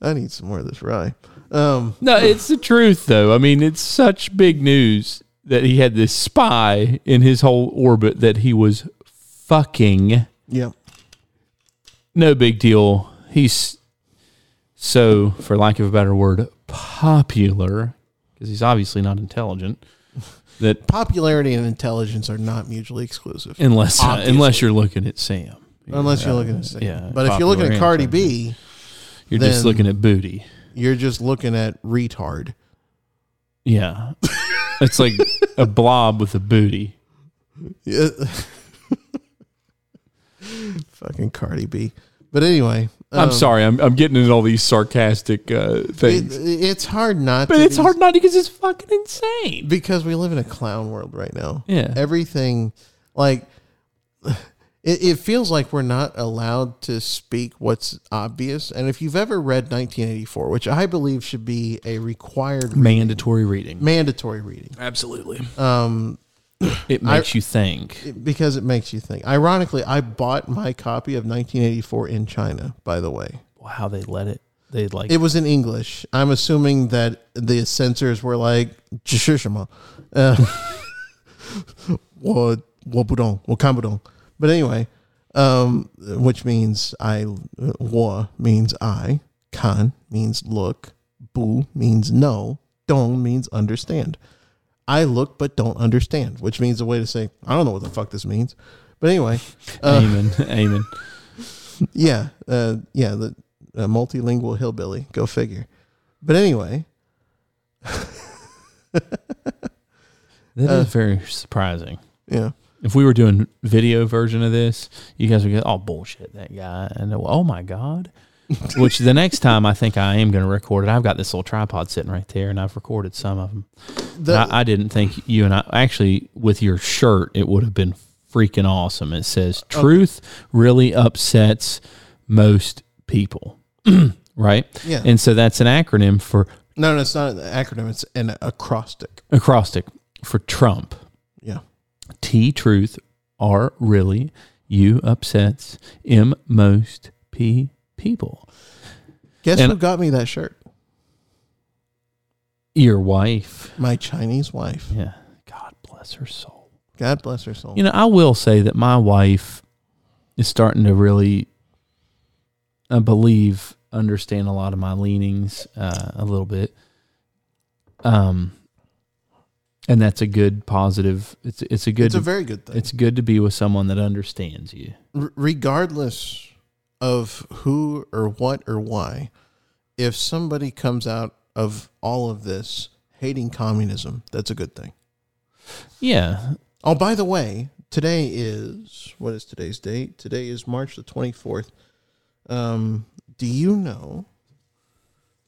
Speaker 2: I need some more of this rye. Um,
Speaker 1: No, it's the truth, though. I mean, it's such big news that he had this spy in his whole orbit that he was fucking.
Speaker 2: Yeah,
Speaker 1: no big deal. He's so, for lack of a better word, popular because he's obviously not intelligent. That
Speaker 2: popularity and intelligence are not mutually exclusive.
Speaker 1: unless uh, unless you're looking at Sam,
Speaker 2: Unless you're looking at Sam.
Speaker 1: yeah,
Speaker 2: but if you're looking at Cardi B,
Speaker 1: you're just looking at booty.
Speaker 2: you're just looking at retard.
Speaker 1: Yeah, it's like a blob with a booty.
Speaker 2: Yeah. Fucking Cardi B. But anyway,
Speaker 1: I'm
Speaker 2: um,
Speaker 1: sorry, I'm I'm getting into all these sarcastic uh,
Speaker 2: It,
Speaker 1: things,
Speaker 2: it's hard not,
Speaker 1: but
Speaker 2: to
Speaker 1: it's
Speaker 2: be-
Speaker 1: hard not because it's fucking insane.
Speaker 2: because we live in a clown world right now.
Speaker 1: Yeah.
Speaker 2: everything like it, it feels like we're not allowed to speak what's obvious. And if you've ever read 1984, which I believe should be a required
Speaker 1: Mandatory reading.
Speaker 2: mandatory reading,
Speaker 1: Absolutely.
Speaker 2: um,
Speaker 1: It makes I, you think.
Speaker 2: Because it makes you think. Ironically, I bought my copy of 1984 in China, by the way.
Speaker 1: Wow, they let it. They like
Speaker 2: it was in English. I'm assuming that the censors were like, uh, what but anyway, um, which means I, uh, war means I, kan means look, bu means no, dong means understand. I look but don't understand, which means a way to say, I don't know what the fuck this means. But anyway, uh,
Speaker 1: amen, amen.
Speaker 2: yeah, uh, yeah, the uh, multilingual hillbilly. Go figure. But anyway,
Speaker 1: That is
Speaker 2: Uh,
Speaker 1: very surprising.
Speaker 2: yeah,
Speaker 1: If we were doing video version of this, you guys would go, "Oh bullshit, that guy," and oh my god. Which the next time I think I am going to record it. I've got this little tripod sitting right there, and I've recorded some of them.
Speaker 2: the,
Speaker 1: I, I didn't think you and I actually with your shirt it would have been freaking awesome. It says "Truth really upsets most people," right?
Speaker 2: yeah.
Speaker 1: And so that's an acronym for
Speaker 2: no, no, it's not an acronym. It's an acrostic.
Speaker 1: acrostic for Trump.
Speaker 2: Yeah,
Speaker 1: T truth R really U upsets M most P people.
Speaker 2: guess
Speaker 1: And-
Speaker 2: who got me that shirt?
Speaker 1: Your wife.
Speaker 2: My Chinese wife.
Speaker 1: Yeah. God bless her soul.
Speaker 2: God bless her soul.
Speaker 1: You know, I will say that my wife is starting to really I believe understand a lot of my leanings uh, a little bit. Um and that's a good positive it's it's a good
Speaker 2: it's a very good thing.
Speaker 1: it's good to be with someone that understands you.
Speaker 2: R- regardless of who or what or why, if somebody comes out of all of this hating communism, that's a good thing.
Speaker 1: Yeah.
Speaker 2: Oh, by the way, today is what is today's date? Today is March the twenty fourth. Um, do you know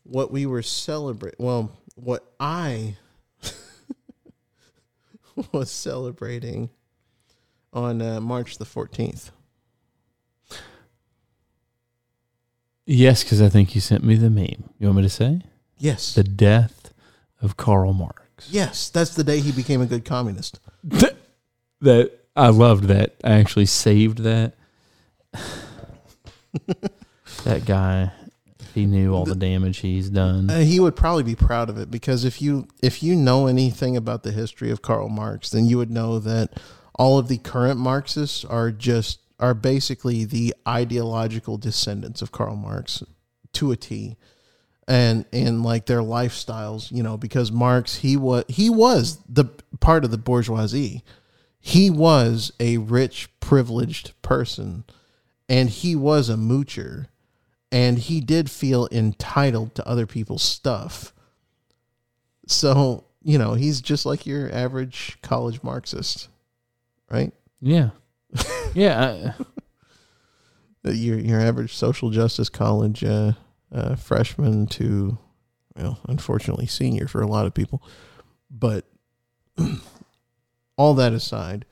Speaker 2: what we were celebrating? Well, what I was celebrating on uh, March the fourteenth.
Speaker 1: Yes, because I think you sent me the meme. You want me to say?
Speaker 2: Yes,
Speaker 1: The death of Karl Marx.
Speaker 2: yes, that's the day he became a good communist.
Speaker 1: That I loved that. I actually saved that. that guy, he knew all the damage he's done.
Speaker 2: Uh, he would probably be proud of it because if you if you know anything about the history of Karl Marx, then you would know that all of the current Marxists are just are basically the ideological descendants of Karl Marx to a T. And and like their lifestyles, you know, because Marx he was he was the part of the bourgeoisie. He was a rich, privileged person and he was a moocher and he did feel entitled to other people's stuff. So, you know, he's just like your average college Marxist, right?
Speaker 1: Yeah. Yeah.
Speaker 2: Your your average social justice college uh, uh, freshman to, well, unfortunately, senior for a lot of people. But all that aside,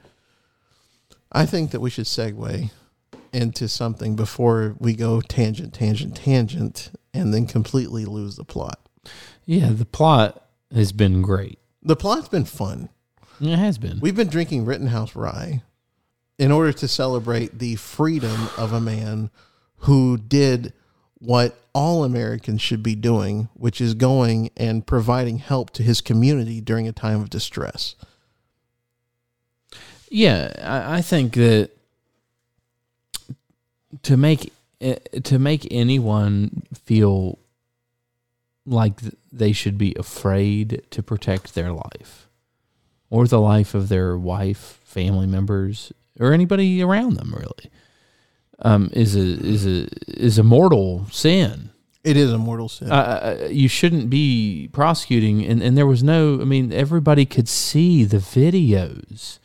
Speaker 2: I think that we should segue into something before we go tangent, tangent, tangent, and then completely lose the plot.
Speaker 1: yeah. The plot has been great.
Speaker 2: The plot's been fun.
Speaker 1: It has been.
Speaker 2: We've been drinking Rittenhouse Rye in order to celebrate the freedom of a man who did what all Americans should be doing, which is going and providing help to his community during a time of distress.
Speaker 1: Yeah, I, think that to make eh, to make anyone feel like they should be afraid to protect their life or the life of their wife, family members, or anybody around them really um, is a is a is a mortal sin.
Speaker 2: It is a mortal sin.
Speaker 1: uh, you shouldn't be prosecuting and, and there was no i mean everybody could see the videos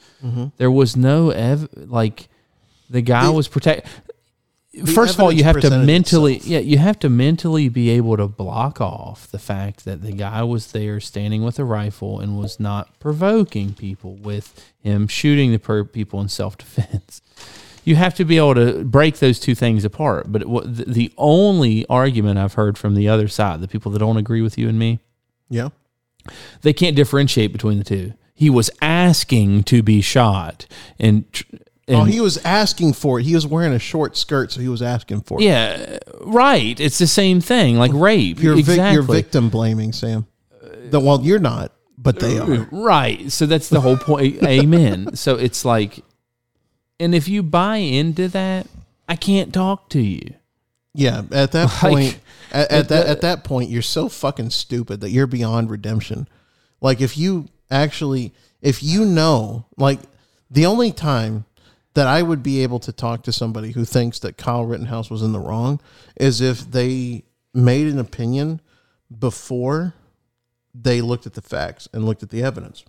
Speaker 1: there was no ev- like the guy was protect first of all you have to mentally
Speaker 2: itself.
Speaker 1: yeah you have to mentally be able to block off the fact that the guy was there standing with a rifle and was not provoking people with him shooting the per- people in self-defense you have to be able to break those two things apart. But what, the, the only argument I've heard from the other side, the people that don't agree with you and me,
Speaker 2: yeah.
Speaker 1: they can't differentiate between the two. He was asking to be shot, and, and
Speaker 2: oh, he was asking for it. He was wearing a short skirt, so he was asking for it.
Speaker 1: yeah, right. It's the same thing, like rape.
Speaker 2: You're, vic-
Speaker 1: exactly.
Speaker 2: you're victim blaming, Sam. The, well, you're not, but they are.
Speaker 1: Right. So that's the whole point. Amen. So it's like, and if you buy into that, I can't talk to you.
Speaker 2: Yeah, at that
Speaker 1: Like,
Speaker 2: point, at, at
Speaker 1: it-
Speaker 2: that at that point, you're so fucking stupid that you're beyond redemption. Like if you actually, if you know, like the only time that I would be able to talk to somebody who thinks that Kyle Rittenhouse was in the wrong is if they made an opinion before they looked at the facts and looked at the evidence.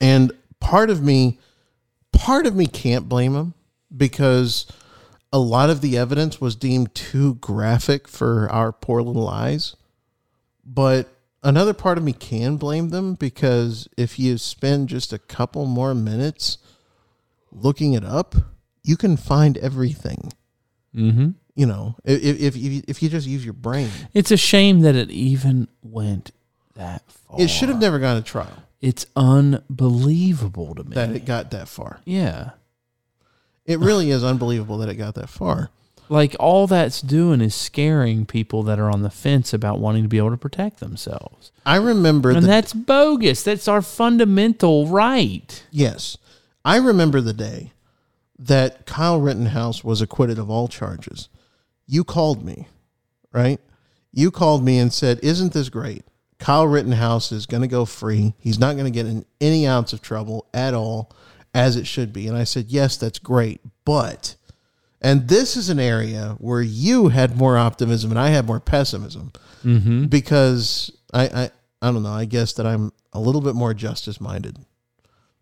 Speaker 2: And part of me, part of me can't blame him because a lot of the evidence was deemed too graphic for our poor little eyes. But another part of me can blame them because if you spend just a couple more minutes looking it up, you can find everything.
Speaker 1: Mm-hmm.
Speaker 2: You know, if if if, if you just use your brain,
Speaker 1: It's a shame that it even went that far.
Speaker 2: it should have never gone to trial.
Speaker 1: It's unbelievable to me.
Speaker 2: That it got that far.
Speaker 1: yeah.
Speaker 2: It really is unbelievable that it got that far.
Speaker 1: Like all that's doing is scaring people that are on the fence about wanting to be able to protect themselves.
Speaker 2: I remember
Speaker 1: And
Speaker 2: the
Speaker 1: that's bogus. That's our fundamental right.
Speaker 2: Yes. I remember the day that Kyle Rittenhouse was acquitted of all charges. You called me, right? You called me and said, Isn't this great? Kyle Rittenhouse is going to go free. He's not going to get in any ounce of trouble at all, as it should be. And I said, Yes, that's great. But, and this is an area where you had more optimism and I had more pessimism
Speaker 1: Mm-hmm.
Speaker 2: because I, I I don't know. I guess that I'm a little bit more justice minded.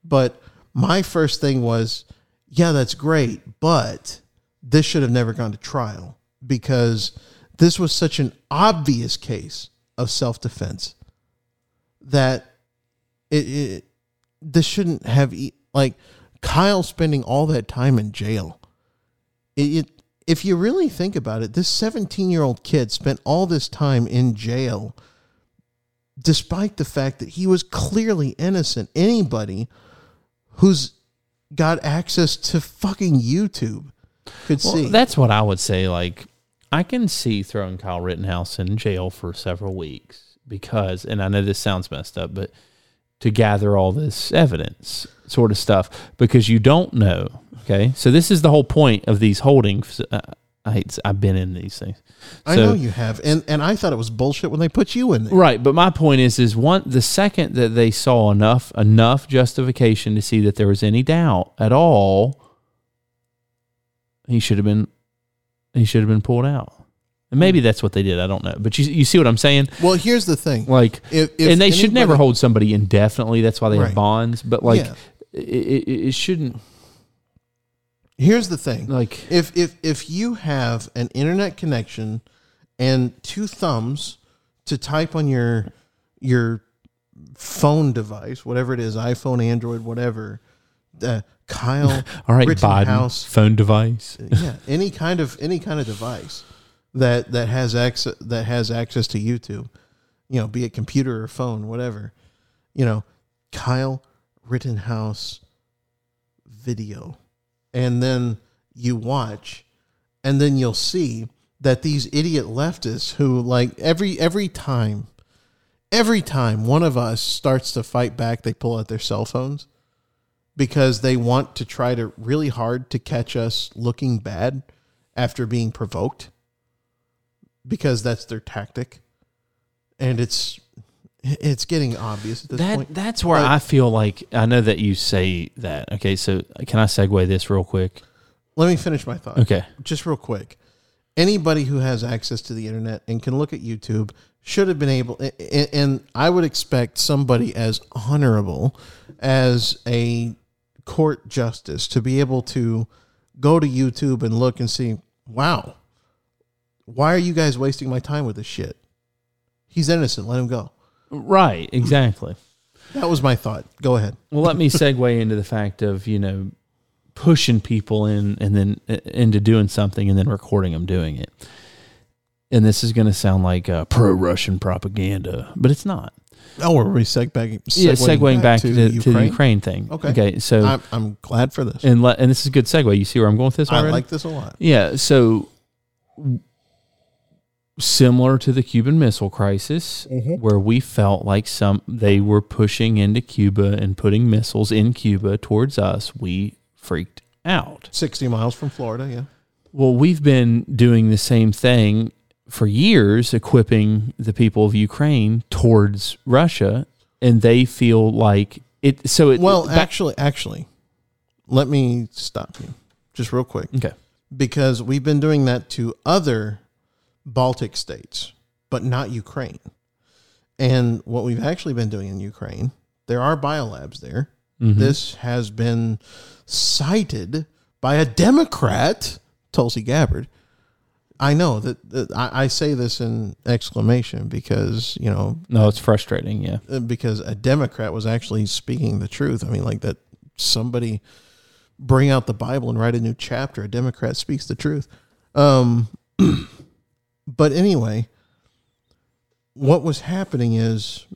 Speaker 2: But my first thing was, yeah, that's great, but this should have never gone to trial because this was such an obvious case of self defense that it, it this shouldn't have like Kyle spending all that time in jail. It, it if you really think about it, this 17 year old kid spent all this time in jail despite the fact that he was clearly innocent. Anybody who's got access to fucking YouTube could
Speaker 1: Well,
Speaker 2: see.
Speaker 1: that's what I would say. Like, I can see throwing Kyle Rittenhouse in jail for several weeks because, and I know this sounds messed up, but to gather all this evidence, sort of stuff, because you don't know. Okay, so this is the whole point of these holdings. Uh, I hate. I've been in these things.
Speaker 2: I know you have, and and I thought it was bullshit when they put you in there.
Speaker 1: Right, but my point is, is one the second that they saw enough enough justification to see that there was any doubt at all, he should have been he should have been pulled out. And maybe that's what they did. I don't know. But you you see what I'm saying?
Speaker 2: Well, here's the thing.
Speaker 1: Like,
Speaker 2: If, if
Speaker 1: and they should never hold somebody indefinitely. That's why they
Speaker 2: Right.
Speaker 1: have bonds. But like,
Speaker 2: Yeah.
Speaker 1: it, it, it shouldn't
Speaker 2: Here's the thing.
Speaker 1: like.
Speaker 2: if if if you have an internet connection and two thumbs to type on your your phone device, whatever it is, iPhone, Android, whatever, uh, Kyle,
Speaker 1: All right, Biden
Speaker 2: Rittenhouse,
Speaker 1: phone device.
Speaker 2: yeah, any kind of any kind of device that that has access that has access to YouTube, you know, be it computer or phone, whatever, you know, Kyle Rittenhouse video, and then you watch, and then you'll see that these idiot leftists who like every every time, every time one of us starts to fight back, they pull out their cell phones because they want to try to really hard to catch us looking bad after being provoked because that's their tactic. And it's it's getting obvious at this
Speaker 1: That
Speaker 2: point
Speaker 1: that's where
Speaker 2: But-
Speaker 1: I feel like I know that you say that. Okay, so uh, can I segue this real quick?
Speaker 2: let me finish my thought
Speaker 1: Okay.
Speaker 2: just real quick anybody who has access to the internet and can look at youtube should have been able a- a- and i would expect somebody as honorable as a court justice to be able to go to youtube and look and see wow why are you guys wasting my time with this shit he's innocent let him go
Speaker 1: Right, exactly.
Speaker 2: that was my thought go ahead
Speaker 1: Well, let me segue into the fact of you know pushing people in and then uh, into doing something and then recording them doing it. And this is going to sound like uh, pro-Russian propaganda, but it's not.
Speaker 2: oh we're we seg- back,
Speaker 1: yeah, segueing back, to, the, to the Ukraine thing.
Speaker 2: Okay.
Speaker 1: Okay. So
Speaker 2: I'm, I'm glad for this
Speaker 1: and le- and this is a good segue. You see where I'm going with this
Speaker 2: i like this a lot
Speaker 1: Yeah, so similar to the Cuban Missile Crisis, mm-hmm. where we felt like some they were pushing into Cuba and putting missiles in Cuba towards us, we freaked out.
Speaker 2: 60 miles from florida yeah
Speaker 1: Well, we've been doing the same thing for years, equipping the people of Ukraine towards Russia, and they feel like it. So it
Speaker 2: Well,
Speaker 1: back-
Speaker 2: actually, actually, let me stop you just real quick
Speaker 1: okay,
Speaker 2: because we've been doing that to other Baltic states, but not Ukraine. And what we've actually been doing in Ukraine, there are biolabs there.
Speaker 1: Mm-hmm.
Speaker 2: This has been cited by a Democrat, Tulsi Gabbard. I know that, that I, I say this in exclamation because you know
Speaker 1: no, it's frustrating. Yeah,
Speaker 2: uh, because a Democrat was actually speaking the truth. I mean, like that somebody bring out the Bible and write a new chapter. A Democrat speaks the truth. Um, but anyway, what was happening is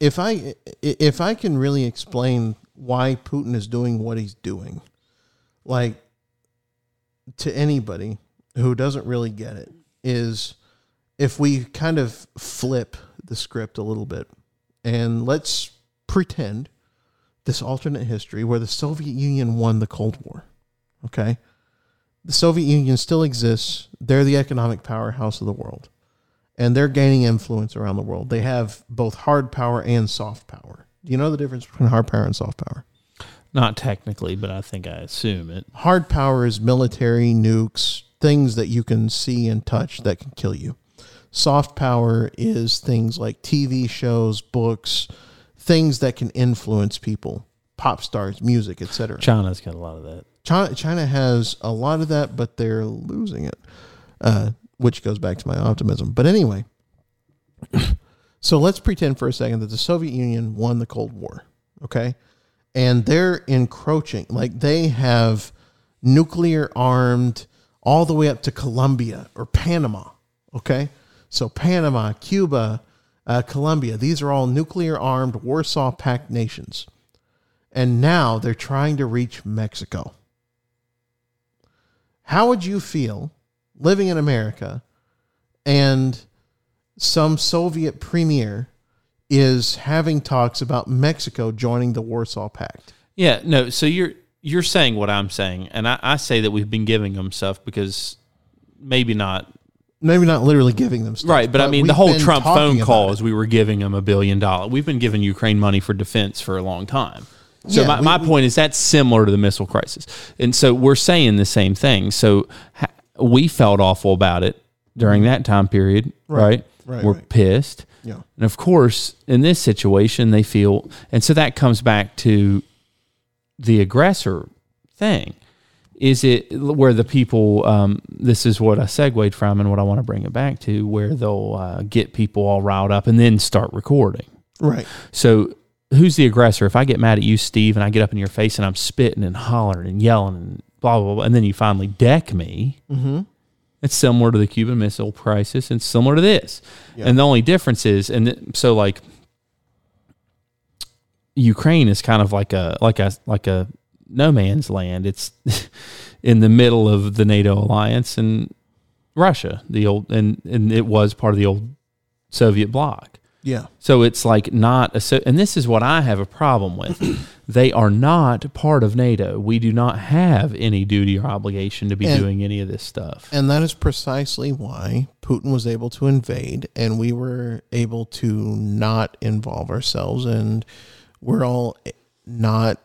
Speaker 2: if I if I can really explain why Putin is doing what he's doing, like to anybody who doesn't really get it, is if we kind of flip the script a little bit and let's pretend this alternate history where the Soviet Union won the Cold War. Okay? The Soviet Union still exists. They're the economic powerhouse of the world. And they're gaining influence around the world. They have both hard power and soft power. Do you know the difference between hard power and soft power?
Speaker 1: not technically, but I think I assume it.
Speaker 2: Hard power is military, nukes, things that you can see and touch that can kill you. Soft power is things like TV shows, books, things that can influence people, pop stars, music, etc.
Speaker 1: China's got a lot of that.
Speaker 2: China, China has a lot of that, but they're losing it, uh, which goes back to my optimism. But anyway, so let's pretend for a second that the Soviet Union won the Cold War, okay? And they're encroaching, like they have nuclear armed all the way up to Colombia or Panama, okay? So Panama, Cuba, uh, Colombia, these are all nuclear armed Warsaw Pact nations. And now they're trying to reach Mexico. How would you feel living in America and some Soviet premier is having talks about Mexico joining the Warsaw Pact?
Speaker 1: Yeah, no. So you're you're saying what I'm saying, and I, I say that we've been giving them stuff because maybe not
Speaker 2: Maybe not literally giving them stuff,
Speaker 1: right, but, I mean the whole Trump phone
Speaker 2: about
Speaker 1: call
Speaker 2: it.
Speaker 1: is we were giving them a billion dollars. We've been giving Ukraine money for defense for a long time. So
Speaker 2: Yeah,
Speaker 1: my,
Speaker 2: we-
Speaker 1: my point is that's similar to the missile crisis, and so we're saying the same thing. So ha- we felt awful about it during that time period, right?
Speaker 2: Right,
Speaker 1: We're
Speaker 2: right.
Speaker 1: pissed,
Speaker 2: Yeah.
Speaker 1: and of course, in this situation, they feel, and so that comes back to the aggressor thing. Is it where the people? Um, this is what I segued from, and what I want to bring it back to, where they'll uh, get people all riled up and then start recording.
Speaker 2: Right.
Speaker 1: So who's the aggressor? If I get mad at you, Steve, and I get up in your face and I'm spitting and hollering and yelling and blah blah blah, and then you finally deck me,
Speaker 2: Mm-hmm.
Speaker 1: it's similar to the Cuban Missile Crisis and similar to this.
Speaker 2: Yeah.
Speaker 1: And the only difference is, and so like Ukraine is kind of like a like a like a no man's land. It's in the middle of the NATO alliance and Russia, the old and and it was part of the old Soviet bloc.
Speaker 2: Yeah.
Speaker 1: So it's like not a so, and this is what I have a problem with. they are not part of NATO. We do not have any duty or obligation to be
Speaker 2: And-
Speaker 1: doing any of this stuff.
Speaker 2: And that is precisely why Putin was able to invade and we were able to not involve ourselves and we're all eh, not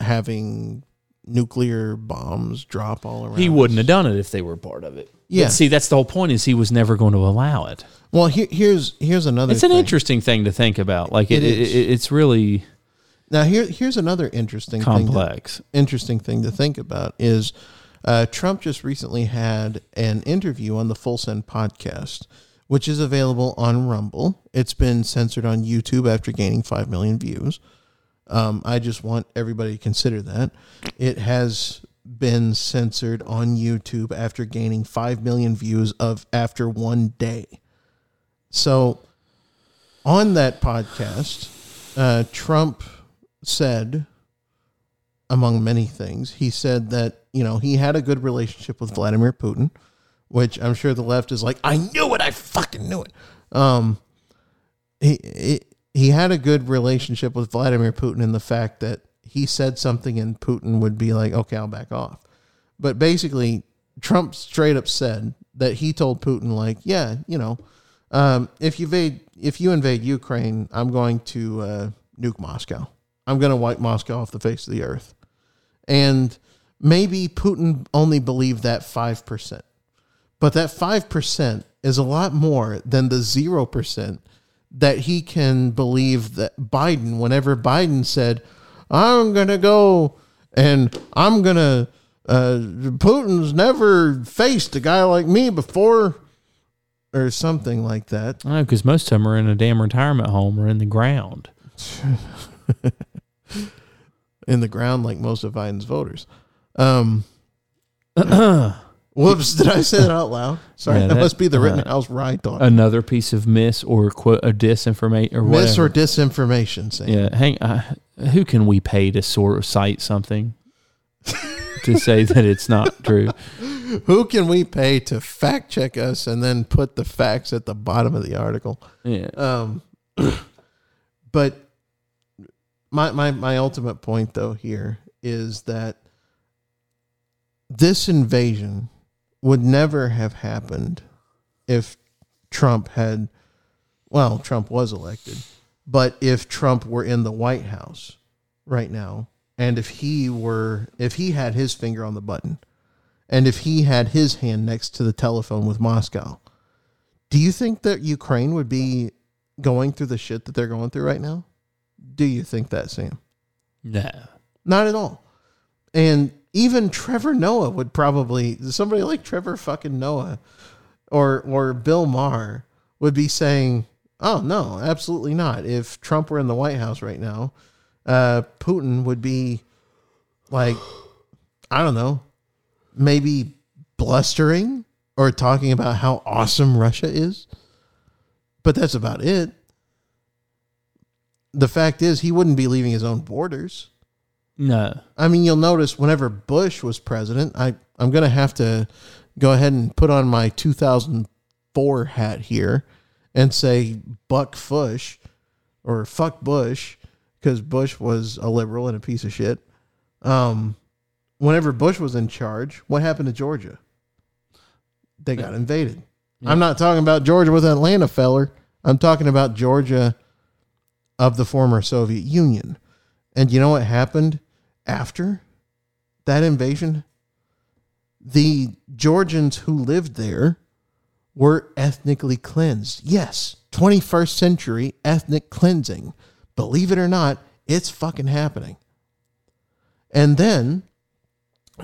Speaker 2: having nuclear bombs drop all around.
Speaker 1: He wouldn't have done it if they were part of it.
Speaker 2: Yeah.
Speaker 1: But see, that's the whole point is he was never going to allow it.
Speaker 2: Well, here, here's here's another
Speaker 1: It's an
Speaker 2: thing.
Speaker 1: interesting thing to think about. Like it,
Speaker 2: It
Speaker 1: it, it's really
Speaker 2: Now here here's another interesting thing to-
Speaker 1: complex.
Speaker 2: interesting thing to think about is uh, Trump just recently had an interview on the Full Send podcast, which is available on Rumble. It's been censored on YouTube after gaining 5 million views. Um, I just want everybody to consider that. It has been censored on YouTube after gaining 5 million views of after one day. So on that podcast, uh, Trump said among many things. He said that, you know, he had a good relationship with Vladimir Putin, which I'm sure the left is like, I knew it, I fucking knew it. Um, he, he, he had a good relationship with Vladimir Putin in the fact that he said something and Putin would be like, okay, I'll back off. But basically, Trump straight up said that he told Putin, like, yeah, you know, um, if you invade, if you invade Ukraine, I'm going to uh, nuke Moscow. I'm going to wipe Moscow off the face of the earth. And maybe Putin only believed that 5%. But that 5% is a lot more than the 0% that he can believe that Biden, whenever Biden said, I'm going to go and I'm going to, uh, Putin's never faced a guy like me before, or something like that.
Speaker 1: I know because most of them are in a damn retirement home or in the ground.
Speaker 2: in the ground like most of Biden's voters. Um, whoops, did I say that out loud? Sorry,
Speaker 1: Yeah,
Speaker 2: that,
Speaker 1: that-
Speaker 2: must be the
Speaker 1: uh,
Speaker 2: Rittenhouse ride dog.
Speaker 1: Another piece of miss or quote a disinformation or whatever.
Speaker 2: Miss or disinformation, Sam.
Speaker 1: Yeah, hang. Uh, who can we pay to sort of cite something to say that it's not true?
Speaker 2: Who can we pay to fact check us and then put the facts at the bottom of the article?
Speaker 1: Yeah,
Speaker 2: Um, but my, my my ultimate point though here is that this invasion would never have happened if Trump had well, Trump was elected, but if Trump were in the White House right now and if he were if he had his finger on the button and if he had his hand next to the telephone with Moscow, do you think that Ukraine would be going through the shit that they're going through right now? Do you think that, Sam?
Speaker 1: no.
Speaker 2: Not at all. And even Trevor Noah would probably somebody like Trevor fucking Noah or or Bill Maher would be saying, "Oh no, absolutely not. If Trump were in the White House right now, uh, Putin would be like, I don't know, maybe blustering or talking about how awesome Russia is, but that's about it." The fact is, he wouldn't be leaving his own borders.
Speaker 1: No.
Speaker 2: I mean, you'll notice whenever Bush was president, I, I'm going to have to go ahead and put on my 2004 hat here and say Buck Fush or fuck Bush because Bush was a liberal and a piece of shit. Um, whenever Bush was in charge, what happened to Georgia? They got invaded. I'm not talking about Georgia with Atlanta feller. I'm talking about Georgia of the former Soviet Union. And you know what happened after that invasion? The Georgians who lived there were ethnically cleansed. Yes, 21st century ethnic cleansing. Believe it or not, it's fucking happening. And then,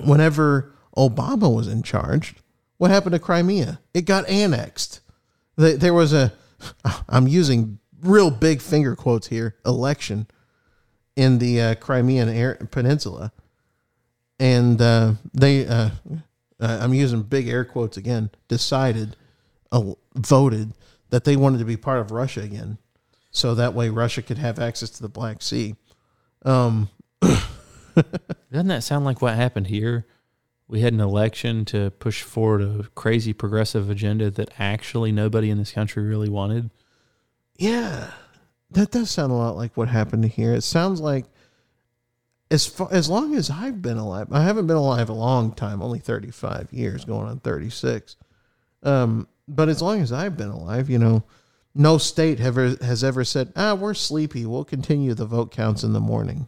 Speaker 2: whenever Obama was in charge, what happened to Crimea? It got annexed. There was a, I'm using real big finger quotes here, election in the uh, Crimean Air Peninsula. And uh, they, uh, I'm using big air quotes again, decided, uh, voted that they wanted to be part of Russia again. So that way Russia could have access to the Black Sea. Um,
Speaker 1: Doesn't that sound like what happened here? We had an election to push forward a crazy progressive agenda that actually nobody in this country really wanted.
Speaker 2: Yeah, that does sound a lot like what happened here. It sounds like as far, as long as I've been alive, I haven't been alive a long time, only 35 years, going on 36. Um, but as long as I've been alive, you know, no state ever has ever said, "Ah, we're sleepy. We'll continue the vote counts in the morning."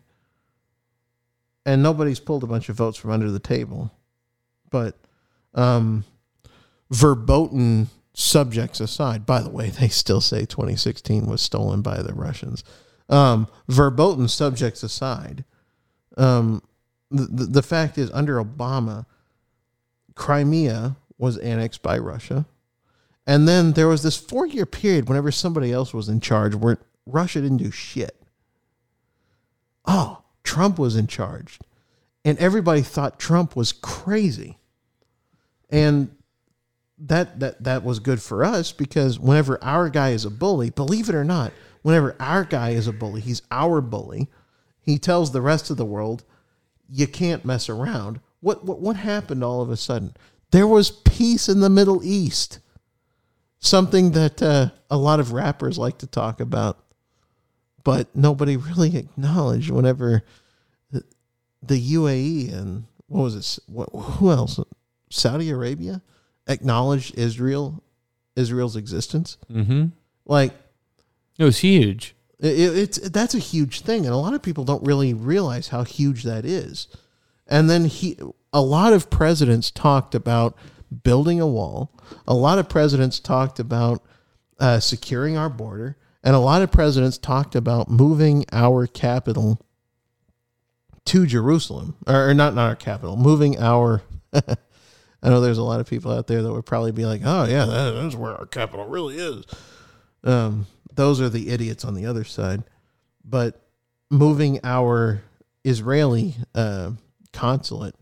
Speaker 2: And nobody's pulled a bunch of votes from under the table. But um, verboten subjects aside, by the way, they still say 2016 was stolen by the Russians. Um, verboten subjects aside, um, the, the fact is, under Obama, Crimea was annexed by Russia. And then there was this four year period whenever somebody else was in charge where Russia didn't do shit. Oh, Trump was in charge. And everybody thought Trump was crazy. And that that that was good for us because whenever our guy is a bully, believe it or not, whenever our guy is a bully, he's our bully. He tells the rest of the world, you can't mess around. What what what happened all of a sudden? There was peace in the Middle East. Something that uh, a lot of rappers like to talk about, but nobody really acknowledged whenever the, the UAE and what was it? What, who else? Saudi Arabia acknowledged Israel, Israel's existence.
Speaker 1: Mm-hmm.
Speaker 2: Like
Speaker 1: It was huge.
Speaker 2: it, it's that's a huge thing, and a lot of people don't really realize how huge that is. And then he, a lot of presidents talked about building a wall. A lot of presidents talked about uh, securing our border, and a lot of presidents talked about moving our capital to Jerusalem, or, or not not our capital, moving our. I know there's a lot of people out there that would probably be like, "Oh yeah, that, that's where our capital really is." Um, those are the idiots on the other side. But moving our Israeli uh, consulate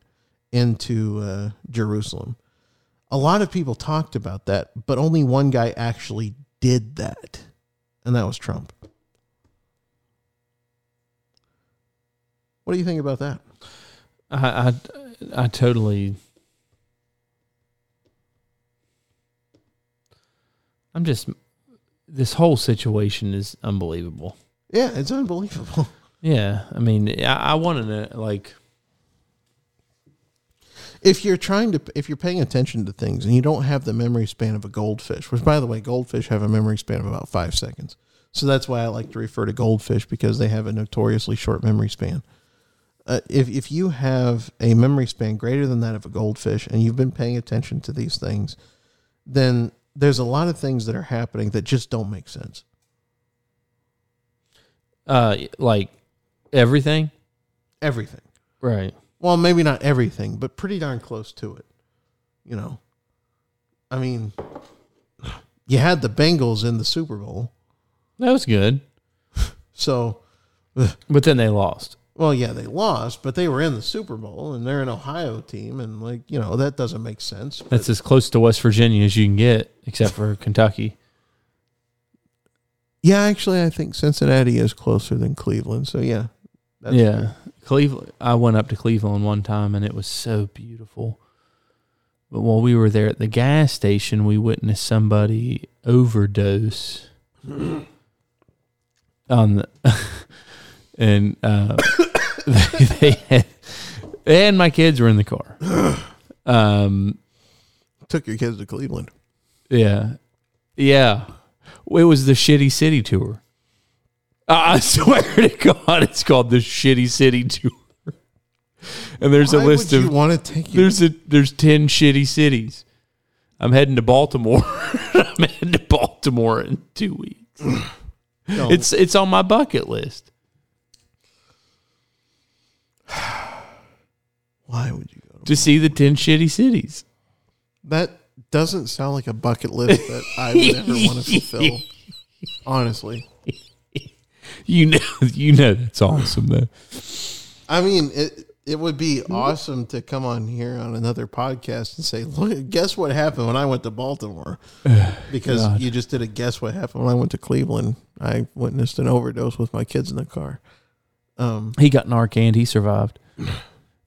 Speaker 2: into uh, Jerusalem, a lot of people talked about that, but only one guy actually did that, and that was Trump. What do you think about that?
Speaker 1: I, I, I totally. I'm just. This whole situation is unbelievable.
Speaker 2: Yeah, it's unbelievable.
Speaker 1: Yeah, I mean, I, I want to like.
Speaker 2: if you're trying to if you're paying attention to things and you don't have the memory span of a goldfish which by the way goldfish have a memory span of about five seconds so that's why i like to refer to goldfish because they have a notoriously short memory span uh, if, if you have a memory span greater than that of a goldfish and you've been paying attention to these things then there's a lot of things that are happening that just don't make sense
Speaker 1: Uh, like everything.
Speaker 2: everything
Speaker 1: Right.
Speaker 2: well maybe not everything but pretty darn close to it you know i mean you had the bengals in the super bowl
Speaker 1: That was good,
Speaker 2: So,
Speaker 1: but then they lost.
Speaker 2: Well, yeah, they lost, but they were in the Super Bowl and they're an Ohio team, and like you know that doesn't make sense. But
Speaker 1: That's as close to West Virginia as you can get, except for Kentucky.
Speaker 2: yeah, actually, I think Cincinnati is closer than Cleveland. So yeah, that's
Speaker 1: yeah, Cleveland. I went up to Cleveland one time, and it was so beautiful. But while we were there at the gas station, we witnessed somebody overdose on the, and uh, they, they had, and my kids were in the car. Um,
Speaker 2: took your kids to Cleveland.
Speaker 1: yeah, yeah. It was the Shitty City tour. I swear to God, it's called the Shitty City Tour. And there's
Speaker 2: Why
Speaker 1: a list of
Speaker 2: want to take you?
Speaker 1: there's a there's ten shitty cities. I'm heading to Baltimore. I'm heading to Baltimore in two weeks.
Speaker 2: No.
Speaker 1: It's it's on my bucket list.
Speaker 2: Why would you go? To,
Speaker 1: to see the 10 shitty cities.
Speaker 2: that doesn't sound like a bucket list that I would ever want to fulfill. Honestly,
Speaker 1: You know, you know that's awesome though.
Speaker 2: I mean it. It would be awesome to come on here on another podcast and say, "Look, guess what happened when I went to Baltimore?" Because
Speaker 1: God.
Speaker 2: you just did a guess what happened when I went to Cleveland. I witnessed an overdose with my kids in the car. Um,
Speaker 1: He got Narcan. He survived.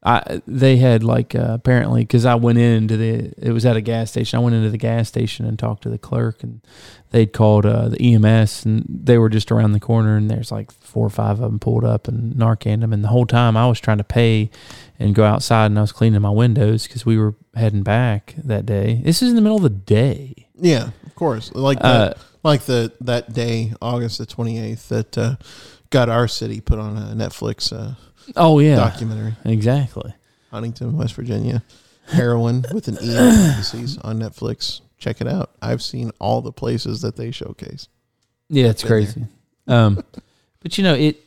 Speaker 1: I they had like uh, apparently because I went into the it was at a gas station. I went into the gas station and talked to the clerk, and they'd called uh, the EMS, and they were just around the corner, and there's like four or five of them pulled up and Narcan them, and the whole time I was trying to pay and go outside, and I was cleaning my windows because we were heading back that day. This is in the middle of the day.
Speaker 2: yeah, of course, like
Speaker 1: Uh,
Speaker 2: that, like the that day, August the twenty eighth, that uh, got our city put on a Netflix uh,
Speaker 1: Oh yeah,
Speaker 2: documentary.
Speaker 1: exactly.
Speaker 2: Huntington, West Virginia. Heroin with an E parentheses on Netflix. Check it out. I've seen all the places that they showcase.
Speaker 1: Yeah, it's crazy. Um, but you know, it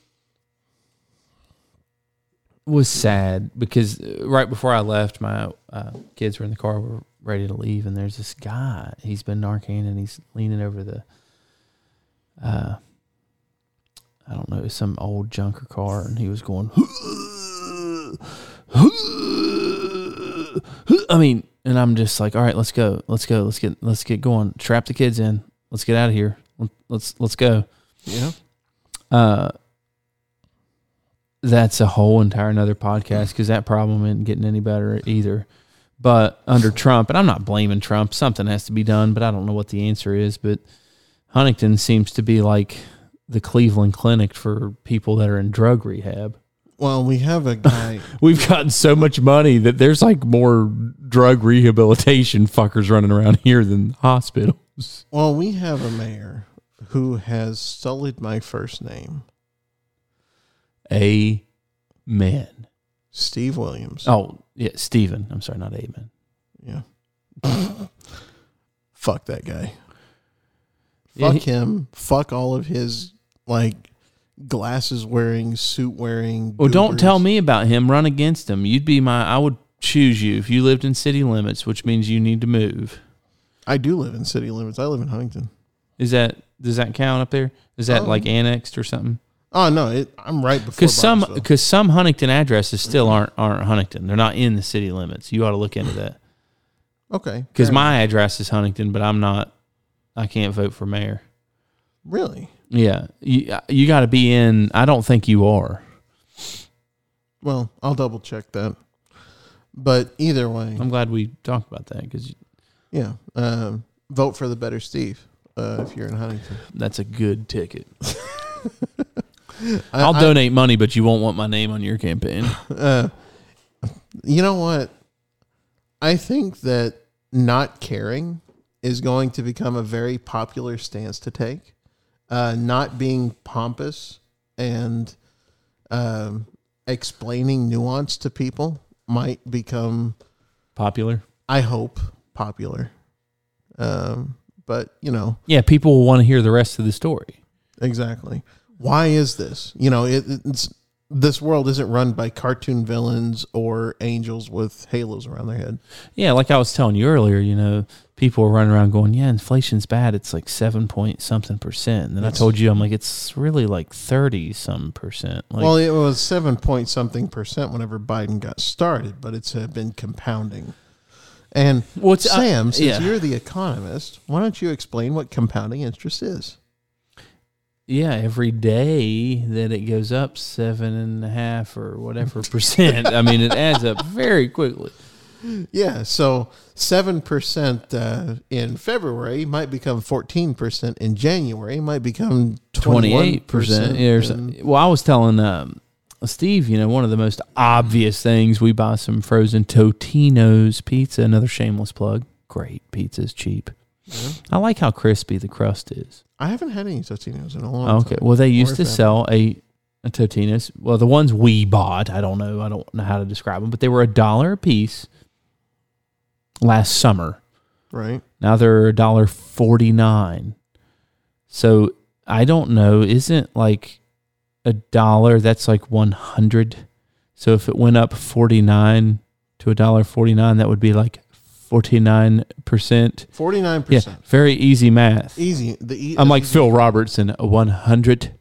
Speaker 1: was sad because uh, right before I left, my uh, kids were in the car, were ready to leave, and there's this guy. He's been Narcan, and he's leaning over the, uh, I don't know, some old junker car, and he was going. I mean, and I'm just like, all right, let's go, let's go, let's get, let's get going. Trap the kids in. Let's get out of here. Let's let's go.
Speaker 2: Yeah.
Speaker 1: Uh, that's a whole entire another podcast because that problem isn't getting any better either. But under Trump, and I'm not blaming Trump, something has to be done, but I don't know what the answer is. But Huntington seems to be like the Cleveland Clinic for people that are in drug rehab.
Speaker 2: Well, we have a guy.
Speaker 1: We've gotten so much money that there's like more drug rehabilitation fuckers running around here than hospitals.
Speaker 2: well, we have a mayor who has sullied my first name,
Speaker 1: Amen.
Speaker 2: Steve Williams.
Speaker 1: Oh, yeah, Stephen. I'm sorry, not Amen.
Speaker 2: Yeah. Fuck that guy.
Speaker 1: Yeah,
Speaker 2: Fuck
Speaker 1: he-
Speaker 2: him. Fuck all of his like glasses wearing, suit wearing.
Speaker 1: Well, don't
Speaker 2: goobers.
Speaker 1: tell me about him. Run against him. You'd be my. I would choose you if you lived in city limits, which means you need to move.
Speaker 2: I do live in city limits. I live in Huntington.
Speaker 1: Is that does that count up there? Is that
Speaker 2: Oh.
Speaker 1: like annexed or something?
Speaker 2: Oh no, it, I'm right before.
Speaker 1: Because some because some Huntington addresses still aren't aren't Huntington. They're not in the city limits. You ought to look into that.
Speaker 2: okay,
Speaker 1: Because my address is Huntington, but I'm not. I can't vote for mayor.
Speaker 2: really
Speaker 1: Yeah, you you got to be in. I don't think you are.
Speaker 2: well, I'll double check that. But either way,
Speaker 1: I'm glad we talked about that because
Speaker 2: yeah, um, vote for the better Steve uh, if you're in Huntington.
Speaker 1: that's a good ticket.
Speaker 2: I-
Speaker 1: I'll
Speaker 2: I-
Speaker 1: donate money, but you won't want my name on your campaign.
Speaker 2: Uh, you know what? I think that not caring is going to become a very popular stance to take. Uh, not being pompous and um, explaining nuance to people might become,
Speaker 1: Popular.
Speaker 2: I hope, popular. Um, but you know,
Speaker 1: Yeah, people will want to hear the rest of the story.
Speaker 2: Exactly. Why is this? You know, it, it's this world isn't run by cartoon villains or angels with halos around their head.
Speaker 1: Yeah, like I was telling you earlier, you know, people are running around going, "Yeah, inflation's bad. It's like seven point something percent." And then I told you, I'm like, it's really like thirty some percent. Like,
Speaker 2: well, it was seven point something percent whenever Biden got started, but it's uh, been compounding. And
Speaker 1: What's- uh,
Speaker 2: Sam, since
Speaker 1: yeah.
Speaker 2: you're the economist, why don't you explain what compounding interest is?
Speaker 1: Yeah, every day that it goes up seven and a half or whatever percent, I mean, it adds up very quickly.
Speaker 2: Yeah, so seven percent uh, in February might become fourteen percent in January, might become twenty
Speaker 1: Twenty
Speaker 2: one
Speaker 1: eight percent.
Speaker 2: percent.
Speaker 1: Well, I was telling um, Steve, you know, one of the most obvious things we buy some frozen Totino's pizza. Another shameless plug. Great pizza's cheap. I like how crispy the crust is.
Speaker 2: I haven't had any Totino's in a long
Speaker 1: Okay.
Speaker 2: time.
Speaker 1: Well, they used to sell a, a Totino's. Well, the ones we bought, I don't know. I don't know how to describe them, but they were a dollar a piece last summer.
Speaker 2: Right.
Speaker 1: Now they're a dollar forty nine. So I don't know. Isn't like a dollar? That's like one hundred. So if it went up forty nine to a dollar forty nine, that would be like forty nine percent.
Speaker 2: Forty nine
Speaker 1: Yeah,
Speaker 2: percent.
Speaker 1: very easy math.
Speaker 2: Easy. The e-
Speaker 1: I'm like
Speaker 2: easy-
Speaker 1: Phil Robertson, 100.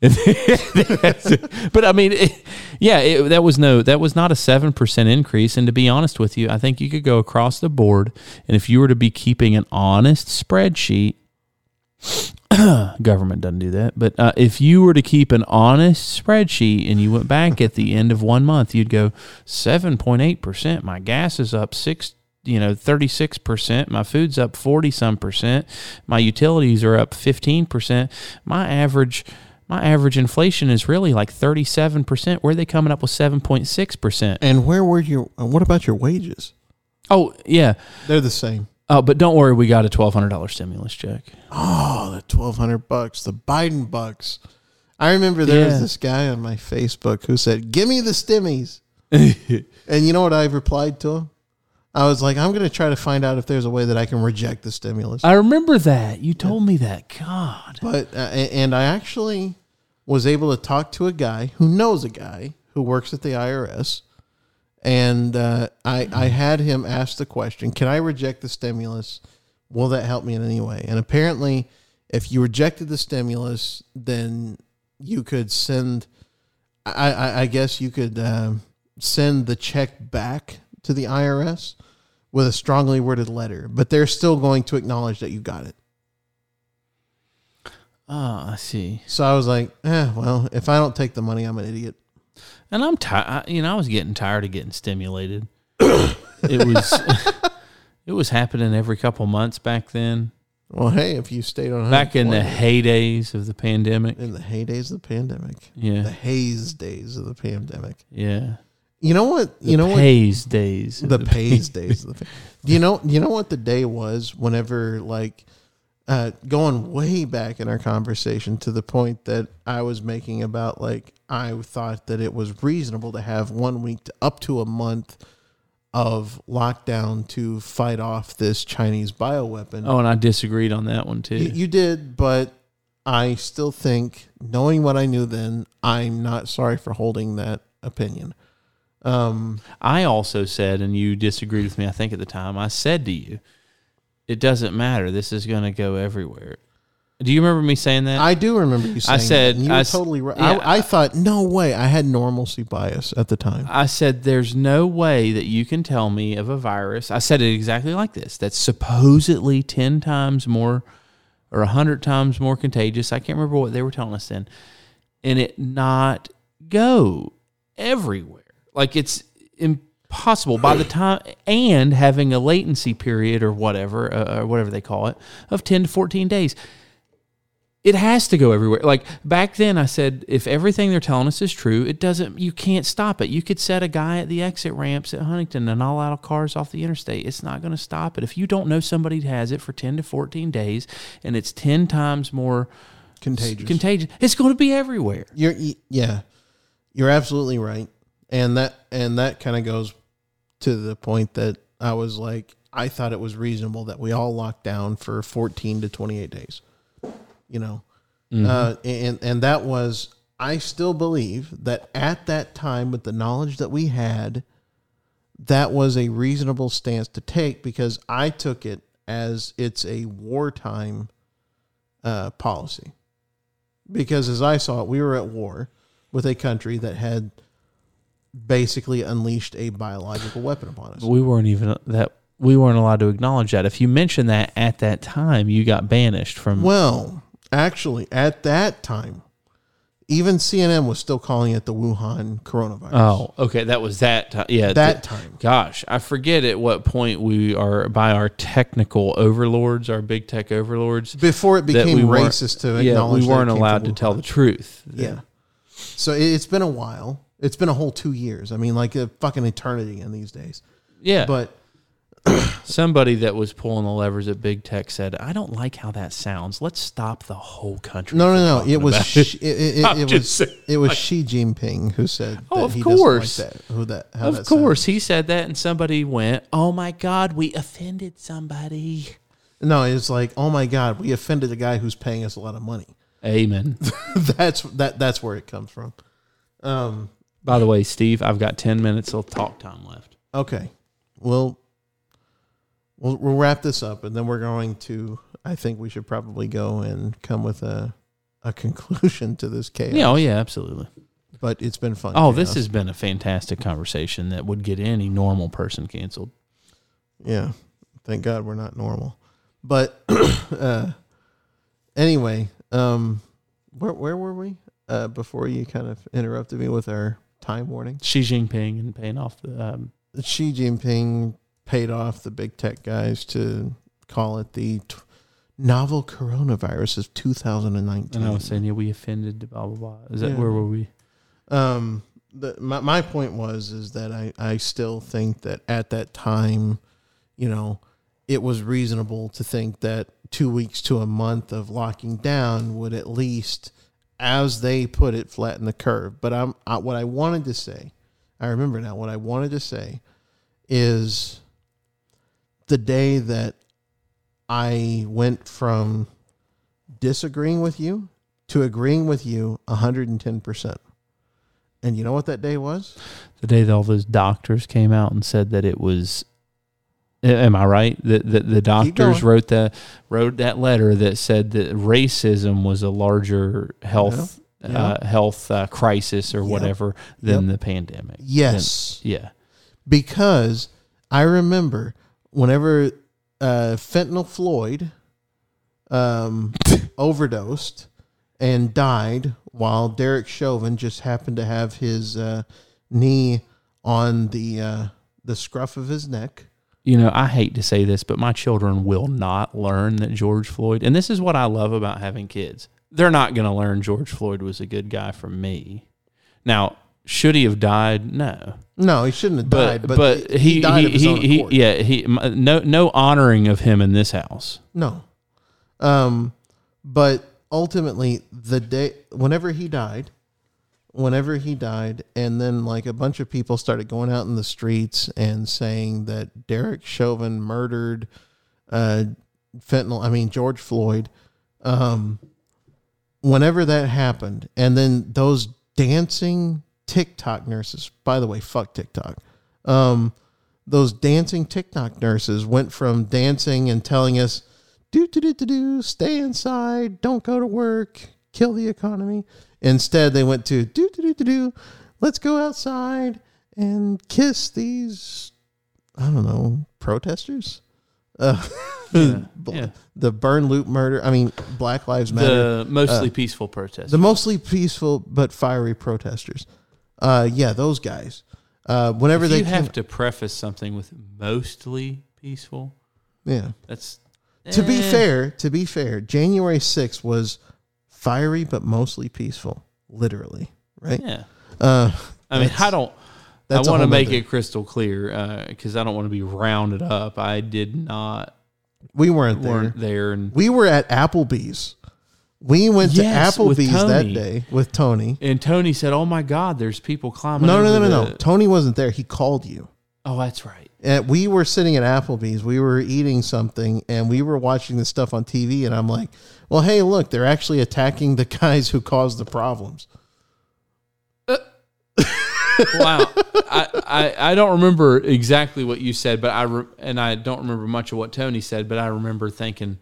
Speaker 1: but I mean, it, yeah, it, that was no, that was not a seven percent increase. And to be honest with you, I think you could go across the board, and if you were to be keeping an honest spreadsheet, government doesn't do that. But uh, if you were to keep an honest spreadsheet, and you went back at the end of one month, you'd go seven point eight percent. My gas is up six you know 36% my food's up 40 some percent my utilities are up 15% my average my average inflation is really like 37% where are they coming up with 7.6%
Speaker 2: And where were your? and What about your wages?
Speaker 1: oh yeah
Speaker 2: They're the same.
Speaker 1: oh but don't worry we got a $1200 stimulus check
Speaker 2: Oh, the twelve hundred bucks, the Biden bucks. I remember there
Speaker 1: Yeah.
Speaker 2: was this guy on my Facebook who said, "Give me the stimmies," and you know what I've replied to him? I was like, "I'm going to try to find out if there's a way that I can reject the stimulus."
Speaker 1: i remember that you told me that god
Speaker 2: But uh, and I actually was able to talk to a guy who knows a guy who works at the IRS, and uh, I I had him ask the question: Can I reject the stimulus? Will that help me in any way? And apparently, if you rejected the stimulus, then you could send. I I, I guess you could um, send the check back to the IRS with a strongly worded letter, but they're still going to acknowledge that you got it.
Speaker 1: oh i see
Speaker 2: So I was like, eh, well, if I don't take the money, I'm an idiot.
Speaker 1: and i'm tired you know i was getting tired of getting stimulated it was it was happening every couple months back then
Speaker 2: Well, hey, if you stayed on
Speaker 1: back in the heydays of the pandemic.
Speaker 2: in the heydays of the pandemic,
Speaker 1: yeah, the
Speaker 2: haze days of the pandemic.
Speaker 1: yeah.
Speaker 2: You know what? You know what?
Speaker 1: Haze days.
Speaker 2: The
Speaker 1: the
Speaker 2: pays days of the. you know? You know what the day was? Whenever like. Uh, going way back in our conversation to the point that I was making about like I thought that it was reasonable to have one week to up to a month of lockdown to fight off this Chinese bioweapon.
Speaker 1: Oh, and I disagreed on that one too.
Speaker 2: You, you did, but I still think, knowing what I knew then, I'm not sorry for holding that opinion. Um,
Speaker 1: I also said, and you disagreed with me. I think at the time, I said to you, "It doesn't matter. This is going to go everywhere." Do you remember me saying that?
Speaker 2: I do remember you saying.
Speaker 1: I said-
Speaker 2: that, you
Speaker 1: I
Speaker 2: totally right.
Speaker 1: yeah.
Speaker 2: I, I thought, no way. I had normalcy bias at the time.
Speaker 1: I said, there's no way that you can tell me of a virus. I said it exactly like this that's supposedly 10 times more or 100 times more contagious. I can't remember what they were telling us then. And it not go everywhere. Like it's impossible by the time, and having a latency period or whatever, uh, or whatever they call it, of 10 to 14 days it has to go everywhere. Like back then, I said, if everything they're telling us is true, it doesn't. You can't stop it. You could set a guy at the exit ramps at Huntington and all out of cars off the interstate. It's not going to stop it. If you don't know somebody has it for ten to fourteen days, and it's ten times more
Speaker 2: Contagious.
Speaker 1: contagious, it's going to be everywhere.
Speaker 2: You're yeah, you're absolutely right, and that and that kind of goes to the point that I was like, I thought it was reasonable that we all locked down for 14 to 28 days. You know, uh, and and that was I still believe that at that time, with the knowledge that we had, that was a reasonable stance to take because I took it as it's a wartime uh, policy because as I saw it, we were at war with a country that had basically unleashed a biological weapon upon us.
Speaker 1: We weren't even that. We weren't allowed to acknowledge that. If you mentioned that at that time, you got banished from.
Speaker 2: Well, actually, at that time, even CNN was still calling it the Wuhan coronavirus.
Speaker 1: oh, okay, that was that. Time. Yeah,
Speaker 2: that
Speaker 1: th-
Speaker 2: time.
Speaker 1: Gosh, I forget at what point we are by our technical overlords, our big tech overlords.
Speaker 2: Before it became
Speaker 1: we
Speaker 2: racist to
Speaker 1: Yeah,
Speaker 2: acknowledge
Speaker 1: we
Speaker 2: that it
Speaker 1: weren't allowed to tell the truth.
Speaker 2: Yeah. So it's been a while. It's been a whole two years. I mean, like a fucking eternity in these days.
Speaker 1: yeah.
Speaker 2: But
Speaker 1: Somebody that was pulling the levers at big tech said, "I don't like how that sounds. Let's stop the whole country."
Speaker 2: No, no, no. It was it, it, it, it was
Speaker 1: saying,
Speaker 2: it was
Speaker 1: like-
Speaker 2: Xi Jinping who said.
Speaker 1: Oh,
Speaker 2: that
Speaker 1: of
Speaker 2: he doesn't like
Speaker 1: course.
Speaker 2: that, who that?
Speaker 1: Of
Speaker 2: that
Speaker 1: course,
Speaker 2: sounds.
Speaker 1: he said that, and somebody went, "Oh my God, we offended somebody."
Speaker 2: No, it's like, oh my God, we offended a guy who's paying us a lot of money.
Speaker 1: Amen.
Speaker 2: that's that. That's where it comes from. Um.
Speaker 1: By the way, Steve, I've got ten minutes of talk time left.
Speaker 2: Okay. Well, we'll we'll wrap this up, and then we're going to. I think we should probably go and come with a a conclusion to this chaos.
Speaker 1: Yeah, oh yeah, absolutely.
Speaker 2: But it's been fun.
Speaker 1: Oh, this has been a fantastic conversation that would get any normal person canceled.
Speaker 2: Yeah. Thank God we're not normal. But uh, anyway, um, where where were we uh, before you kind of interrupted me with our time warning?
Speaker 1: Xi Jinping and paying off the. Um,
Speaker 2: Xi Jinping paid off the big tech guys to call it the t- novel coronavirus of 2019.
Speaker 1: and I was saying, yeah, we offended. Blah blah blah. Is that
Speaker 2: Yeah.
Speaker 1: where were we?
Speaker 2: Um, the, my my point was is that I I still think that at that time, you know, it was reasonable to think that two weeks to a month of locking down would at least, as they put it, flatten the curve. But I'm I, what I wanted to say. I remember now. What I wanted to say is the day that I went from disagreeing with you to agreeing with you 110%. And you know what that day was?
Speaker 1: The day that all those doctors came out and said that it was. Am I right? The the, the doctors wrote the wrote that letter that said that racism was a larger health
Speaker 2: Yeah.
Speaker 1: uh, health uh, crisis or
Speaker 2: Yep.
Speaker 1: whatever than the pandemic.
Speaker 2: Yes.
Speaker 1: Yeah.
Speaker 2: Because I remember whenever uh, Fentanyl Floyd um, overdosed and died while Derek Chauvin just happened to have his uh, knee on the uh, the scruff of his neck.
Speaker 1: You know, I hate to say this, but my children will not learn that George Floyd, and this is what I love about having kids. They're not going to learn George Floyd was a good guy from me. Now, should he have died? No.
Speaker 2: No, he shouldn't have
Speaker 1: But
Speaker 2: died. But,
Speaker 1: but,
Speaker 2: he,
Speaker 1: he
Speaker 2: died
Speaker 1: he
Speaker 2: of his own accord.
Speaker 1: yeah, he no no honoring of him in this house.
Speaker 2: No. Um, but ultimately, the day whenever he died, whenever he died, and then like a bunch of people started going out in the streets and saying that Derek Chauvin murdered uh, fentanyl. I mean George Floyd. Um, whenever that happened, and then those dancing TikTok nurses. By the way, fuck TikTok. Um, those dancing TikTok nurses went from dancing and telling us, do do do do do, stay inside, don't go to work, kill the economy. Instead, they went to do do do do do, let's go outside and kiss these, I don't know, protesters. Uh,
Speaker 1: Yeah, yeah.
Speaker 2: The burn loop murder. I mean, Black Lives Matter.
Speaker 1: The mostly peaceful protest.
Speaker 2: The mostly peaceful but fiery protesters. Uh, yeah, those guys. Uh, whenever
Speaker 1: if
Speaker 2: they
Speaker 1: you
Speaker 2: came,
Speaker 1: have to preface something with mostly peaceful,
Speaker 2: yeah.
Speaker 1: that's
Speaker 2: To be
Speaker 1: eh.
Speaker 2: fair, to be fair, January 6th was fiery but mostly peaceful, literally, right?
Speaker 1: Yeah.
Speaker 2: Uh,
Speaker 1: I mean, I don't. I want to make
Speaker 2: nother-
Speaker 1: it crystal clear because I don't want to be rounded up. I did not
Speaker 2: we weren't there.
Speaker 1: weren't there, and
Speaker 2: We were at Applebee's. We went
Speaker 1: Yes,
Speaker 2: to Applebee's that day with Tony.
Speaker 1: and Tony said, "Oh my God, there's people climbing."
Speaker 2: No, no, no, no, no. Tony wasn't there. He called you.
Speaker 1: Oh, that's right.
Speaker 2: And we were sitting at Applebee's. We were eating something and we were watching this stuff on TV. And I'm like, well, hey, look, they're actually attacking the guys who caused the problems.
Speaker 1: Wow. I, I I don't remember exactly what you said, but I re- and I don't remember much of what Tony said, but I remember thinking,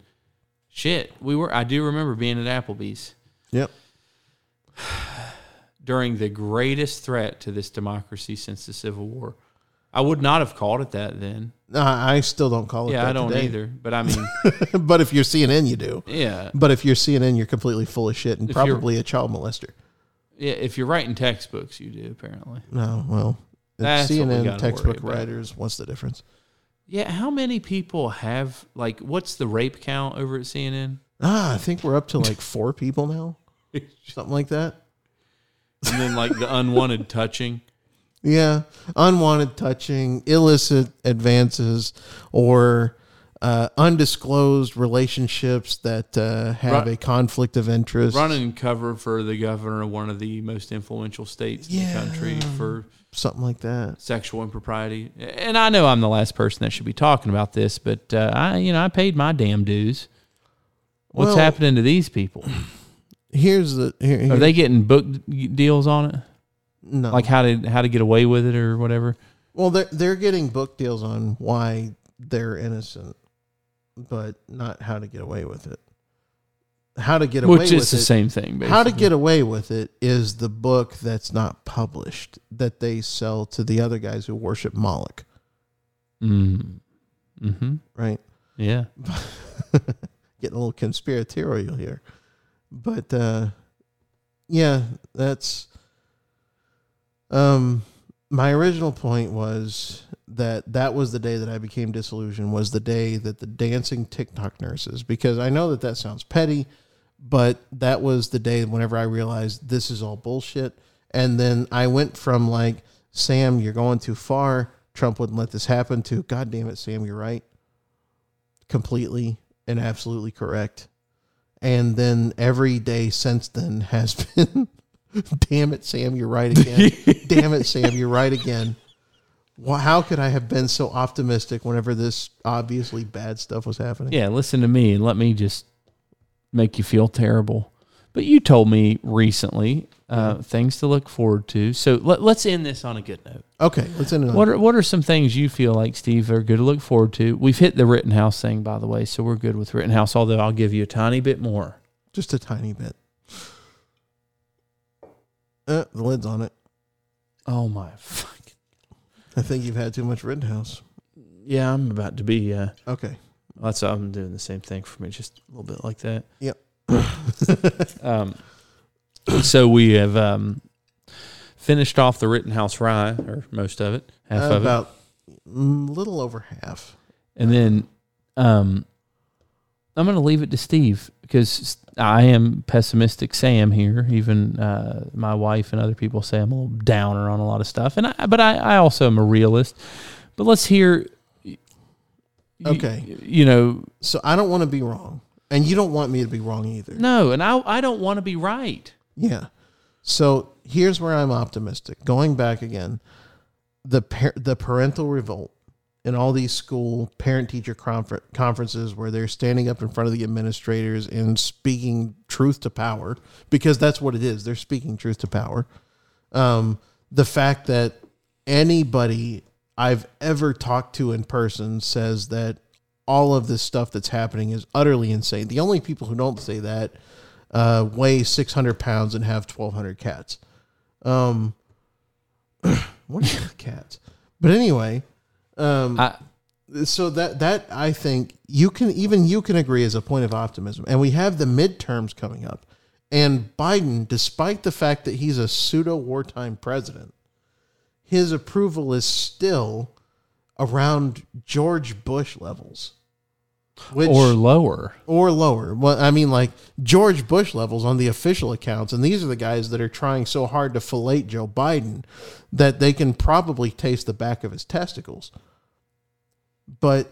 Speaker 1: "Shit, we were." I do remember being at Applebee's
Speaker 2: Yep.
Speaker 1: during the greatest threat to this democracy since the Civil War. I would not have called it that then.
Speaker 2: No, I still don't call it
Speaker 1: Yeah,
Speaker 2: that
Speaker 1: I don't
Speaker 2: today.
Speaker 1: either. But I mean,
Speaker 2: but if you're CNN, you do.
Speaker 1: yeah,
Speaker 2: But if you're CNN, you're completely full of shit and
Speaker 1: If
Speaker 2: probably a child molester.
Speaker 1: yeah. If you're writing textbooks, you do apparently.
Speaker 2: No, well,
Speaker 1: That's what we
Speaker 2: CNN textbook writers. What's the difference?
Speaker 1: Yeah, how many people have like? What's the rape count over at CNN?
Speaker 2: Ah, I think we're up to like four people now, something like that.
Speaker 1: and then like the unwanted touching.
Speaker 2: Yeah, unwanted touching, illicit advances, or uh, undisclosed relationships that uh, have
Speaker 1: Run-
Speaker 2: a conflict of interest.
Speaker 1: Running cover for the governor of one of the most influential states in
Speaker 2: Yeah.
Speaker 1: the country for
Speaker 2: something like that.
Speaker 1: sexual impropriety. And I know I'm the last person that should be talking about this, but uh, I, you know, I paid my damn dues. What's
Speaker 2: Well-
Speaker 1: happening to these people?
Speaker 2: Here's the here,
Speaker 1: Are they getting book deals on it?
Speaker 2: No
Speaker 1: Like how to how to get away with it or whatever?
Speaker 2: well they're they're getting book deals on why they're innocent, but not how to get away with it. How to get away
Speaker 1: Which
Speaker 2: with
Speaker 1: is the
Speaker 2: it.
Speaker 1: same thing. Basically.
Speaker 2: How to get away with it is the book that's not published that they sell to the other guys who worship Moloch,
Speaker 1: Mm. Mm-hmm.
Speaker 2: right?
Speaker 1: Yeah.
Speaker 2: Getting a little conspiratorial here. But uh yeah, that's um my original point was that that was the day that I became disillusioned was the day that the dancing TikTok nurses because I know that that sounds petty, but that was the day whenever I realized this is all bullshit and then I went from like Sam you're going too far, Trump wouldn't let this happen to god damn it Sam you're right. Completely and absolutely correct. And then every day since then has been damn it Sam you're right again. damn it Sam you're right again. Well, how could I have been so optimistic whenever this obviously bad stuff was happening?
Speaker 1: Yeah, listen to me and let me just make you feel terrible. But you told me recently uh, things to look forward to. So let, let's end this on a good note.
Speaker 2: Okay, let's end it. on-
Speaker 1: What are what are some things you feel like Steve are good to look forward to? We've hit the Rittenhouse thing, by the way, so we're good with Rittenhouse. Although I'll give you a tiny bit more.
Speaker 2: Just a tiny bit. Uh, the lid's on it.
Speaker 1: Oh my fuck!
Speaker 2: I think you've had too much Rittenhouse.
Speaker 1: Yeah, I'm about to be. Uh,
Speaker 2: Okay.
Speaker 1: that's I'm doing the same thing for me, just a little bit like that.
Speaker 2: Yep.
Speaker 1: Um, so we have um, finished off the Rittenhouse rye, or most of it, half of it.
Speaker 2: About a little over half.
Speaker 1: And then um, I'm going to leave it to Steve because I am pessimistic Sam here. Even uh, my wife and other people say I'm a little downer on a lot of stuff. And I, but I, I also am a realist. But let's hear.
Speaker 2: Okay.
Speaker 1: You know,
Speaker 2: So I don't want to be wrong, and you don't want me to be wrong either.
Speaker 1: no, and I, I don't want to be right.
Speaker 2: Yeah. So here's where I'm optimistic. Going back again, the par- the parental revolt in all these school parent teacher confer- conferences where they're standing up in front of the administrators and speaking truth to power because that's what it is. They're speaking truth to power. Um, the fact that anybody I've ever talked to in person says that all of this stuff that's happening is utterly insane. The only people who don't say that uh, weigh 600 pounds and have 1,200 cats. Um, what are cats? But anyway, um,
Speaker 1: I,
Speaker 2: so that that I think you can even you can agree as a point of optimism. And we have the midterms coming up, and Biden, despite the fact that he's a pseudo wartime president, his approval is still around George Bush levels, which
Speaker 1: or lower.
Speaker 2: or lower. Well, I mean, like George Bush levels on the official accounts, and these are the guys that are trying so hard to fillet Joe Biden that they can probably taste the back of his testicles. But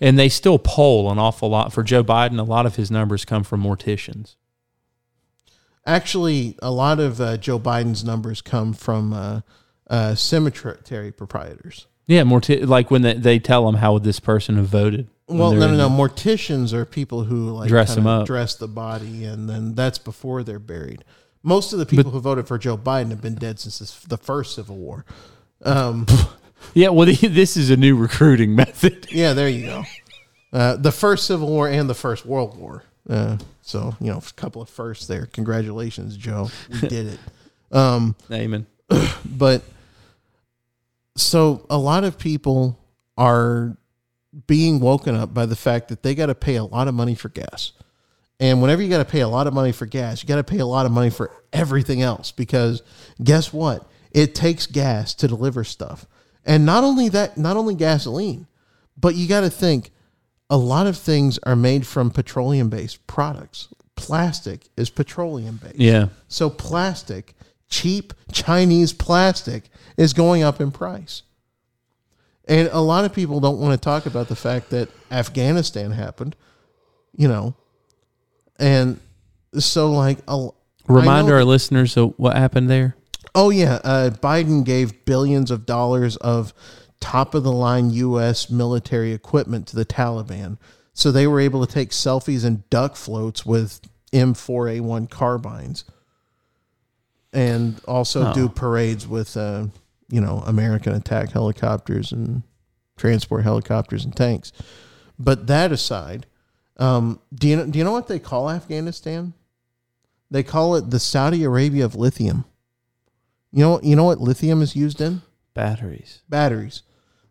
Speaker 1: And they still poll an awful lot. For Joe Biden, a lot of his numbers come from morticians.
Speaker 2: actually, a lot of uh, Joe Biden's numbers come from uh, uh, cemetery proprietors.
Speaker 1: Yeah, morti- like when they, they tell them how this person have voted.
Speaker 2: Well, no, no, no. Morticians are people who like
Speaker 1: Dress them up.
Speaker 2: dress the body, and then that's before they're buried. Most of the people who voted for Joe Biden have been dead since this, the first Civil War. Um,
Speaker 1: Yeah, well, this is a new recruiting method.
Speaker 2: Yeah, there you go. Uh, the first Civil War and the first World War. Uh, so you know, a couple of firsts there. Congratulations, Joe. We did it. Um,
Speaker 1: Amen.
Speaker 2: but so a lot of people are being woken up by the fact that they got to pay a lot of money for gas. And whenever you got to pay a lot of money for gas, you got to pay a lot of money for everything else because guess what? It takes gas to deliver stuff. And not only that, not only gasoline, but you got to think a lot of things are made from petroleum based products. Plastic is petroleum based.
Speaker 1: Yeah.
Speaker 2: So plastic, cheap Chinese plastic, is going up in price. And a lot of people don't want to talk about the fact that Afghanistan happened, you know. And so like a
Speaker 1: Remind our listeners of what happened there.
Speaker 2: Oh yeah, uh, Biden gave billions of dollars of top of the line U.S. military equipment to the Taliban, so they were able to take selfies and duck floats with M4A1 carbines, and also
Speaker 1: Oh.
Speaker 2: do parades with, uh, you know, American attack helicopters and transport helicopters and tanks. But that aside, um, do you know, do you know what they call Afghanistan? They call it the Saudi Arabia of lithium. You know, you know what lithium is used in?
Speaker 1: Batteries.
Speaker 2: Batteries,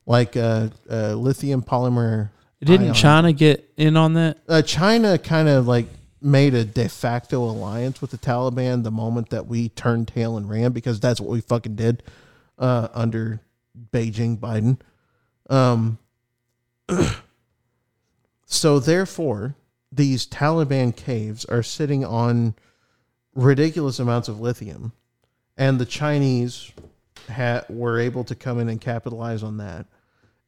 Speaker 2: like uh, uh, lithium polymer.
Speaker 1: Didn't
Speaker 2: ion.
Speaker 1: China get in on that?
Speaker 2: Uh, China kind of like made a de facto alliance with the Taliban the moment that we turned tail and ran because that's what we fucking did uh, under Beijing Biden. Um, so therefore, these Taliban caves are sitting on ridiculous amounts of lithium, and the Chinese were able to come in and capitalize on that.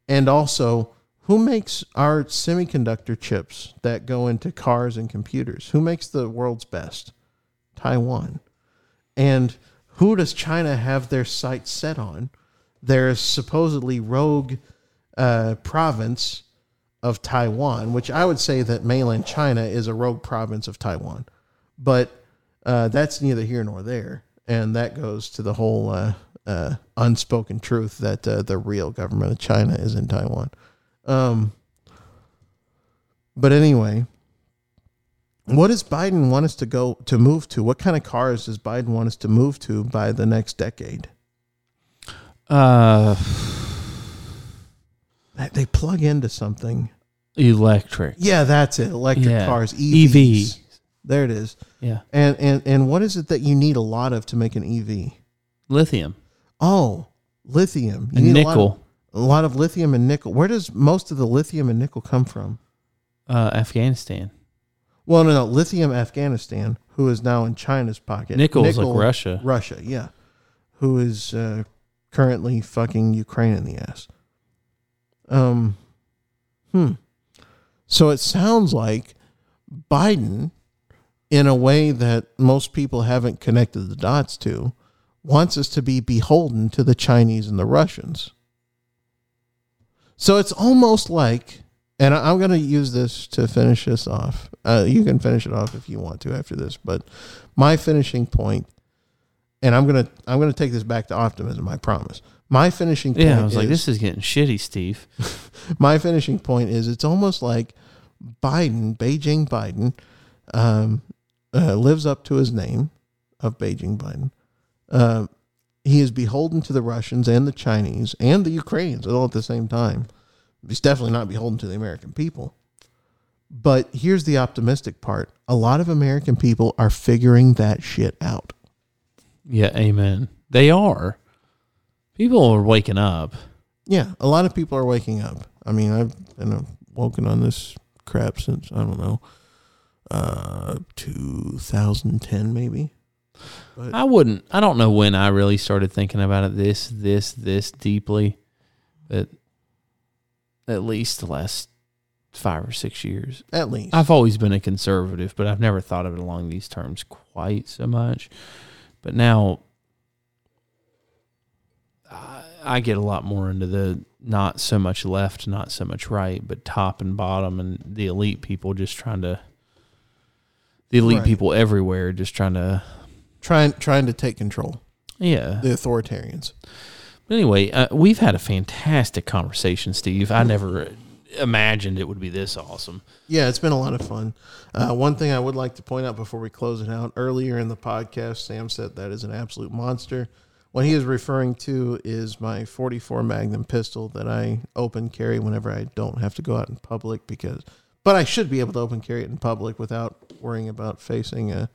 Speaker 2: And also, who makes our semiconductor chips that go into cars and computers? Who makes the world's best? Taiwan. And who does China have their sights set on? Their supposedly rogue uh, province of Taiwan, which I would say that mainland China is a rogue province of Taiwan. But uh, that's neither here nor there. And that goes to the whole uh, uh, unspoken truth that uh, the real government of China is in Taiwan. Um, but anyway, what does Biden want us to go to move to? What kind of cars does Biden want us to move to by the next decade?
Speaker 1: Uh,
Speaker 2: They- plug into something.
Speaker 1: electric.
Speaker 2: Yeah, that's it. Electric
Speaker 1: Yeah.
Speaker 2: cars, EVs.
Speaker 1: EV.
Speaker 2: There it is.
Speaker 1: Yeah.
Speaker 2: And and and what is it that you need a lot of to make an EV?
Speaker 1: Lithium
Speaker 2: Oh, lithium. You
Speaker 1: and
Speaker 2: need a lot of-
Speaker 1: nickel.
Speaker 2: A lot of lithium and nickel. Where does most of the lithium and nickel come from?
Speaker 1: Uh, Afghanistan.
Speaker 2: Well, no, no, lithium Afghanistan, who is now in China's pocket.
Speaker 1: Nickel's like Russia.
Speaker 2: Russia, yeah, who is uh, currently fucking Ukraine in the ass. Um, hmm. So it sounds like Biden, in a way that most people haven't connected the dots to, wants us to be beholden to the Chinese and the Russians. So it's almost like, and I'm going to use this to finish this off. Uh, you can finish it off if you want to after this, but my finishing point, and I'm gonna I'm gonna take this back to optimism. I promise. My finishing point.
Speaker 1: Yeah, I was like,
Speaker 2: is-
Speaker 1: this is getting shitty, Steve.
Speaker 2: my finishing point is it's almost like Biden, Beijing Biden, um, uh, lives up to his name of Beijing Biden. Uh, he is beholden to the Russians and the Chinese and the Ukrainians all at the same time. He's definitely not beholden to the American people. But here's the optimistic part a lot of American people are figuring that shit out.
Speaker 1: Yeah, amen. They are. People are waking up.
Speaker 2: Yeah, a lot of people are waking up. I mean, I've been woken on this crap since I don't know, uh, 2010 maybe. But
Speaker 1: I wouldn't. I don't know when I really started thinking about it this, this, this deeply, but at least the last five or six years.
Speaker 2: at least,
Speaker 1: I've always been a conservative, but I've never thought of it along these terms quite so much. But now I, I get a lot more into the not so much left, not so much right, but top and bottom, and the elite people just trying to. The elite
Speaker 2: Right.
Speaker 1: people everywhere just trying to.
Speaker 2: trying trying to take control.
Speaker 1: Yeah.
Speaker 2: The authoritarians.
Speaker 1: But anyway, uh, we've had a fantastic conversation, Steve. I never imagined it would be this awesome.
Speaker 2: Yeah, it's been a lot of fun. Uh, one thing I would like to point out before we close it out earlier in the podcast, Sam said that is an absolute monster. What he is referring to is my 44 Magnum pistol that I open carry whenever I don't have to go out in public because, but I should be able to open carry it in public without worrying about facing a,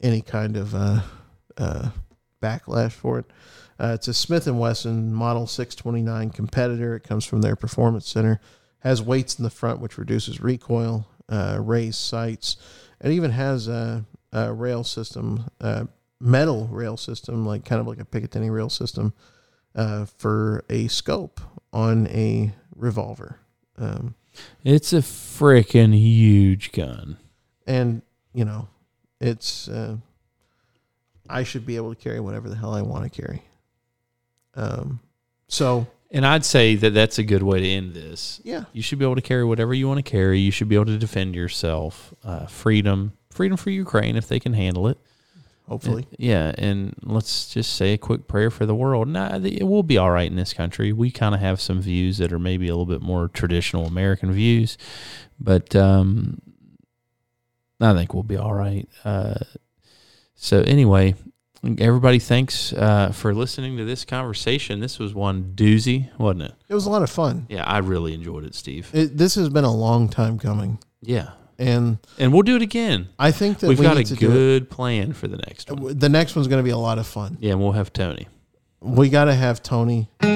Speaker 2: any kind of uh, uh, backlash for it. Uh, it's a Smith and Wesson Model 629 competitor. It comes from their performance center. Has weights in the front, which reduces recoil. Uh, raised sights. It even has a, a rail system, uh, metal rail system, like kind of like a Picatinny rail system, uh, for a scope on a revolver. Um,
Speaker 1: It's a freaking huge gun.
Speaker 2: and you know, it's uh, I should be able to carry whatever the hell I want to carry. Um, so
Speaker 1: And I'd say that that's a good way to end this.
Speaker 2: yeah,
Speaker 1: You should be able to carry whatever you want to carry. You should be able to defend yourself. Uh, freedom, freedom for Ukraine if they can handle it.
Speaker 2: Hopefully,
Speaker 1: Yeah, and let's just say a quick prayer for the world. It will be all right in this country. We kind of have some views that are maybe a little bit more traditional American views, but um, I think we'll be all right. Uh, so anyway, everybody, thanks uh, for listening to this conversation. This was one doozy, wasn't it?
Speaker 2: it was a lot of fun.
Speaker 1: Yeah, I really enjoyed it, Steve.
Speaker 2: It, this has been a long time coming,
Speaker 1: Yeah,
Speaker 2: and
Speaker 1: and we'll do it again.
Speaker 2: I think that
Speaker 1: We've
Speaker 2: we
Speaker 1: got a good plan for the next one.
Speaker 2: The next one's going to be a lot of fun.
Speaker 1: Yeah, and we'll have Tony.
Speaker 2: We got to have Tony.
Speaker 1: We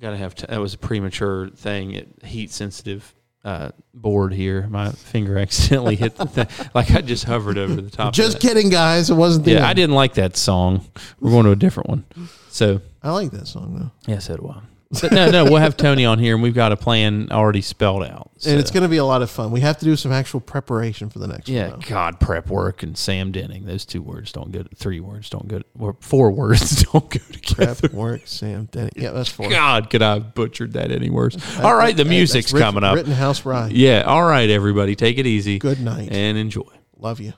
Speaker 1: got to have. T- that was a premature thing. It heat sensitive uh, board here. My finger accidentally hit the thing. Like I just hovered over the top.
Speaker 2: Just kidding, guys. It wasn't the
Speaker 1: Yeah,
Speaker 2: end.
Speaker 1: I didn't like that song. We're going to a different one. So
Speaker 2: I like that song though,
Speaker 1: yeah, so do I. No, no, we'll have Tony on here, and we've got a plan already spelled out.
Speaker 2: and it's going to be a lot of fun. We have to do some actual preparation for the next
Speaker 1: yeah,
Speaker 2: one.
Speaker 1: God, prep work and Sam Denning. Those two words don't go. Three words don't go. Or four words don't go together.
Speaker 2: Prep work, Sam Denny. Yeah, that's four.
Speaker 1: God, could I have butchered that any worse? All right, the music's coming up.
Speaker 2: Rittenhouse Ride.
Speaker 1: Yeah, all right, everybody, take it easy
Speaker 2: Good night.
Speaker 1: and enjoy.
Speaker 2: Love you.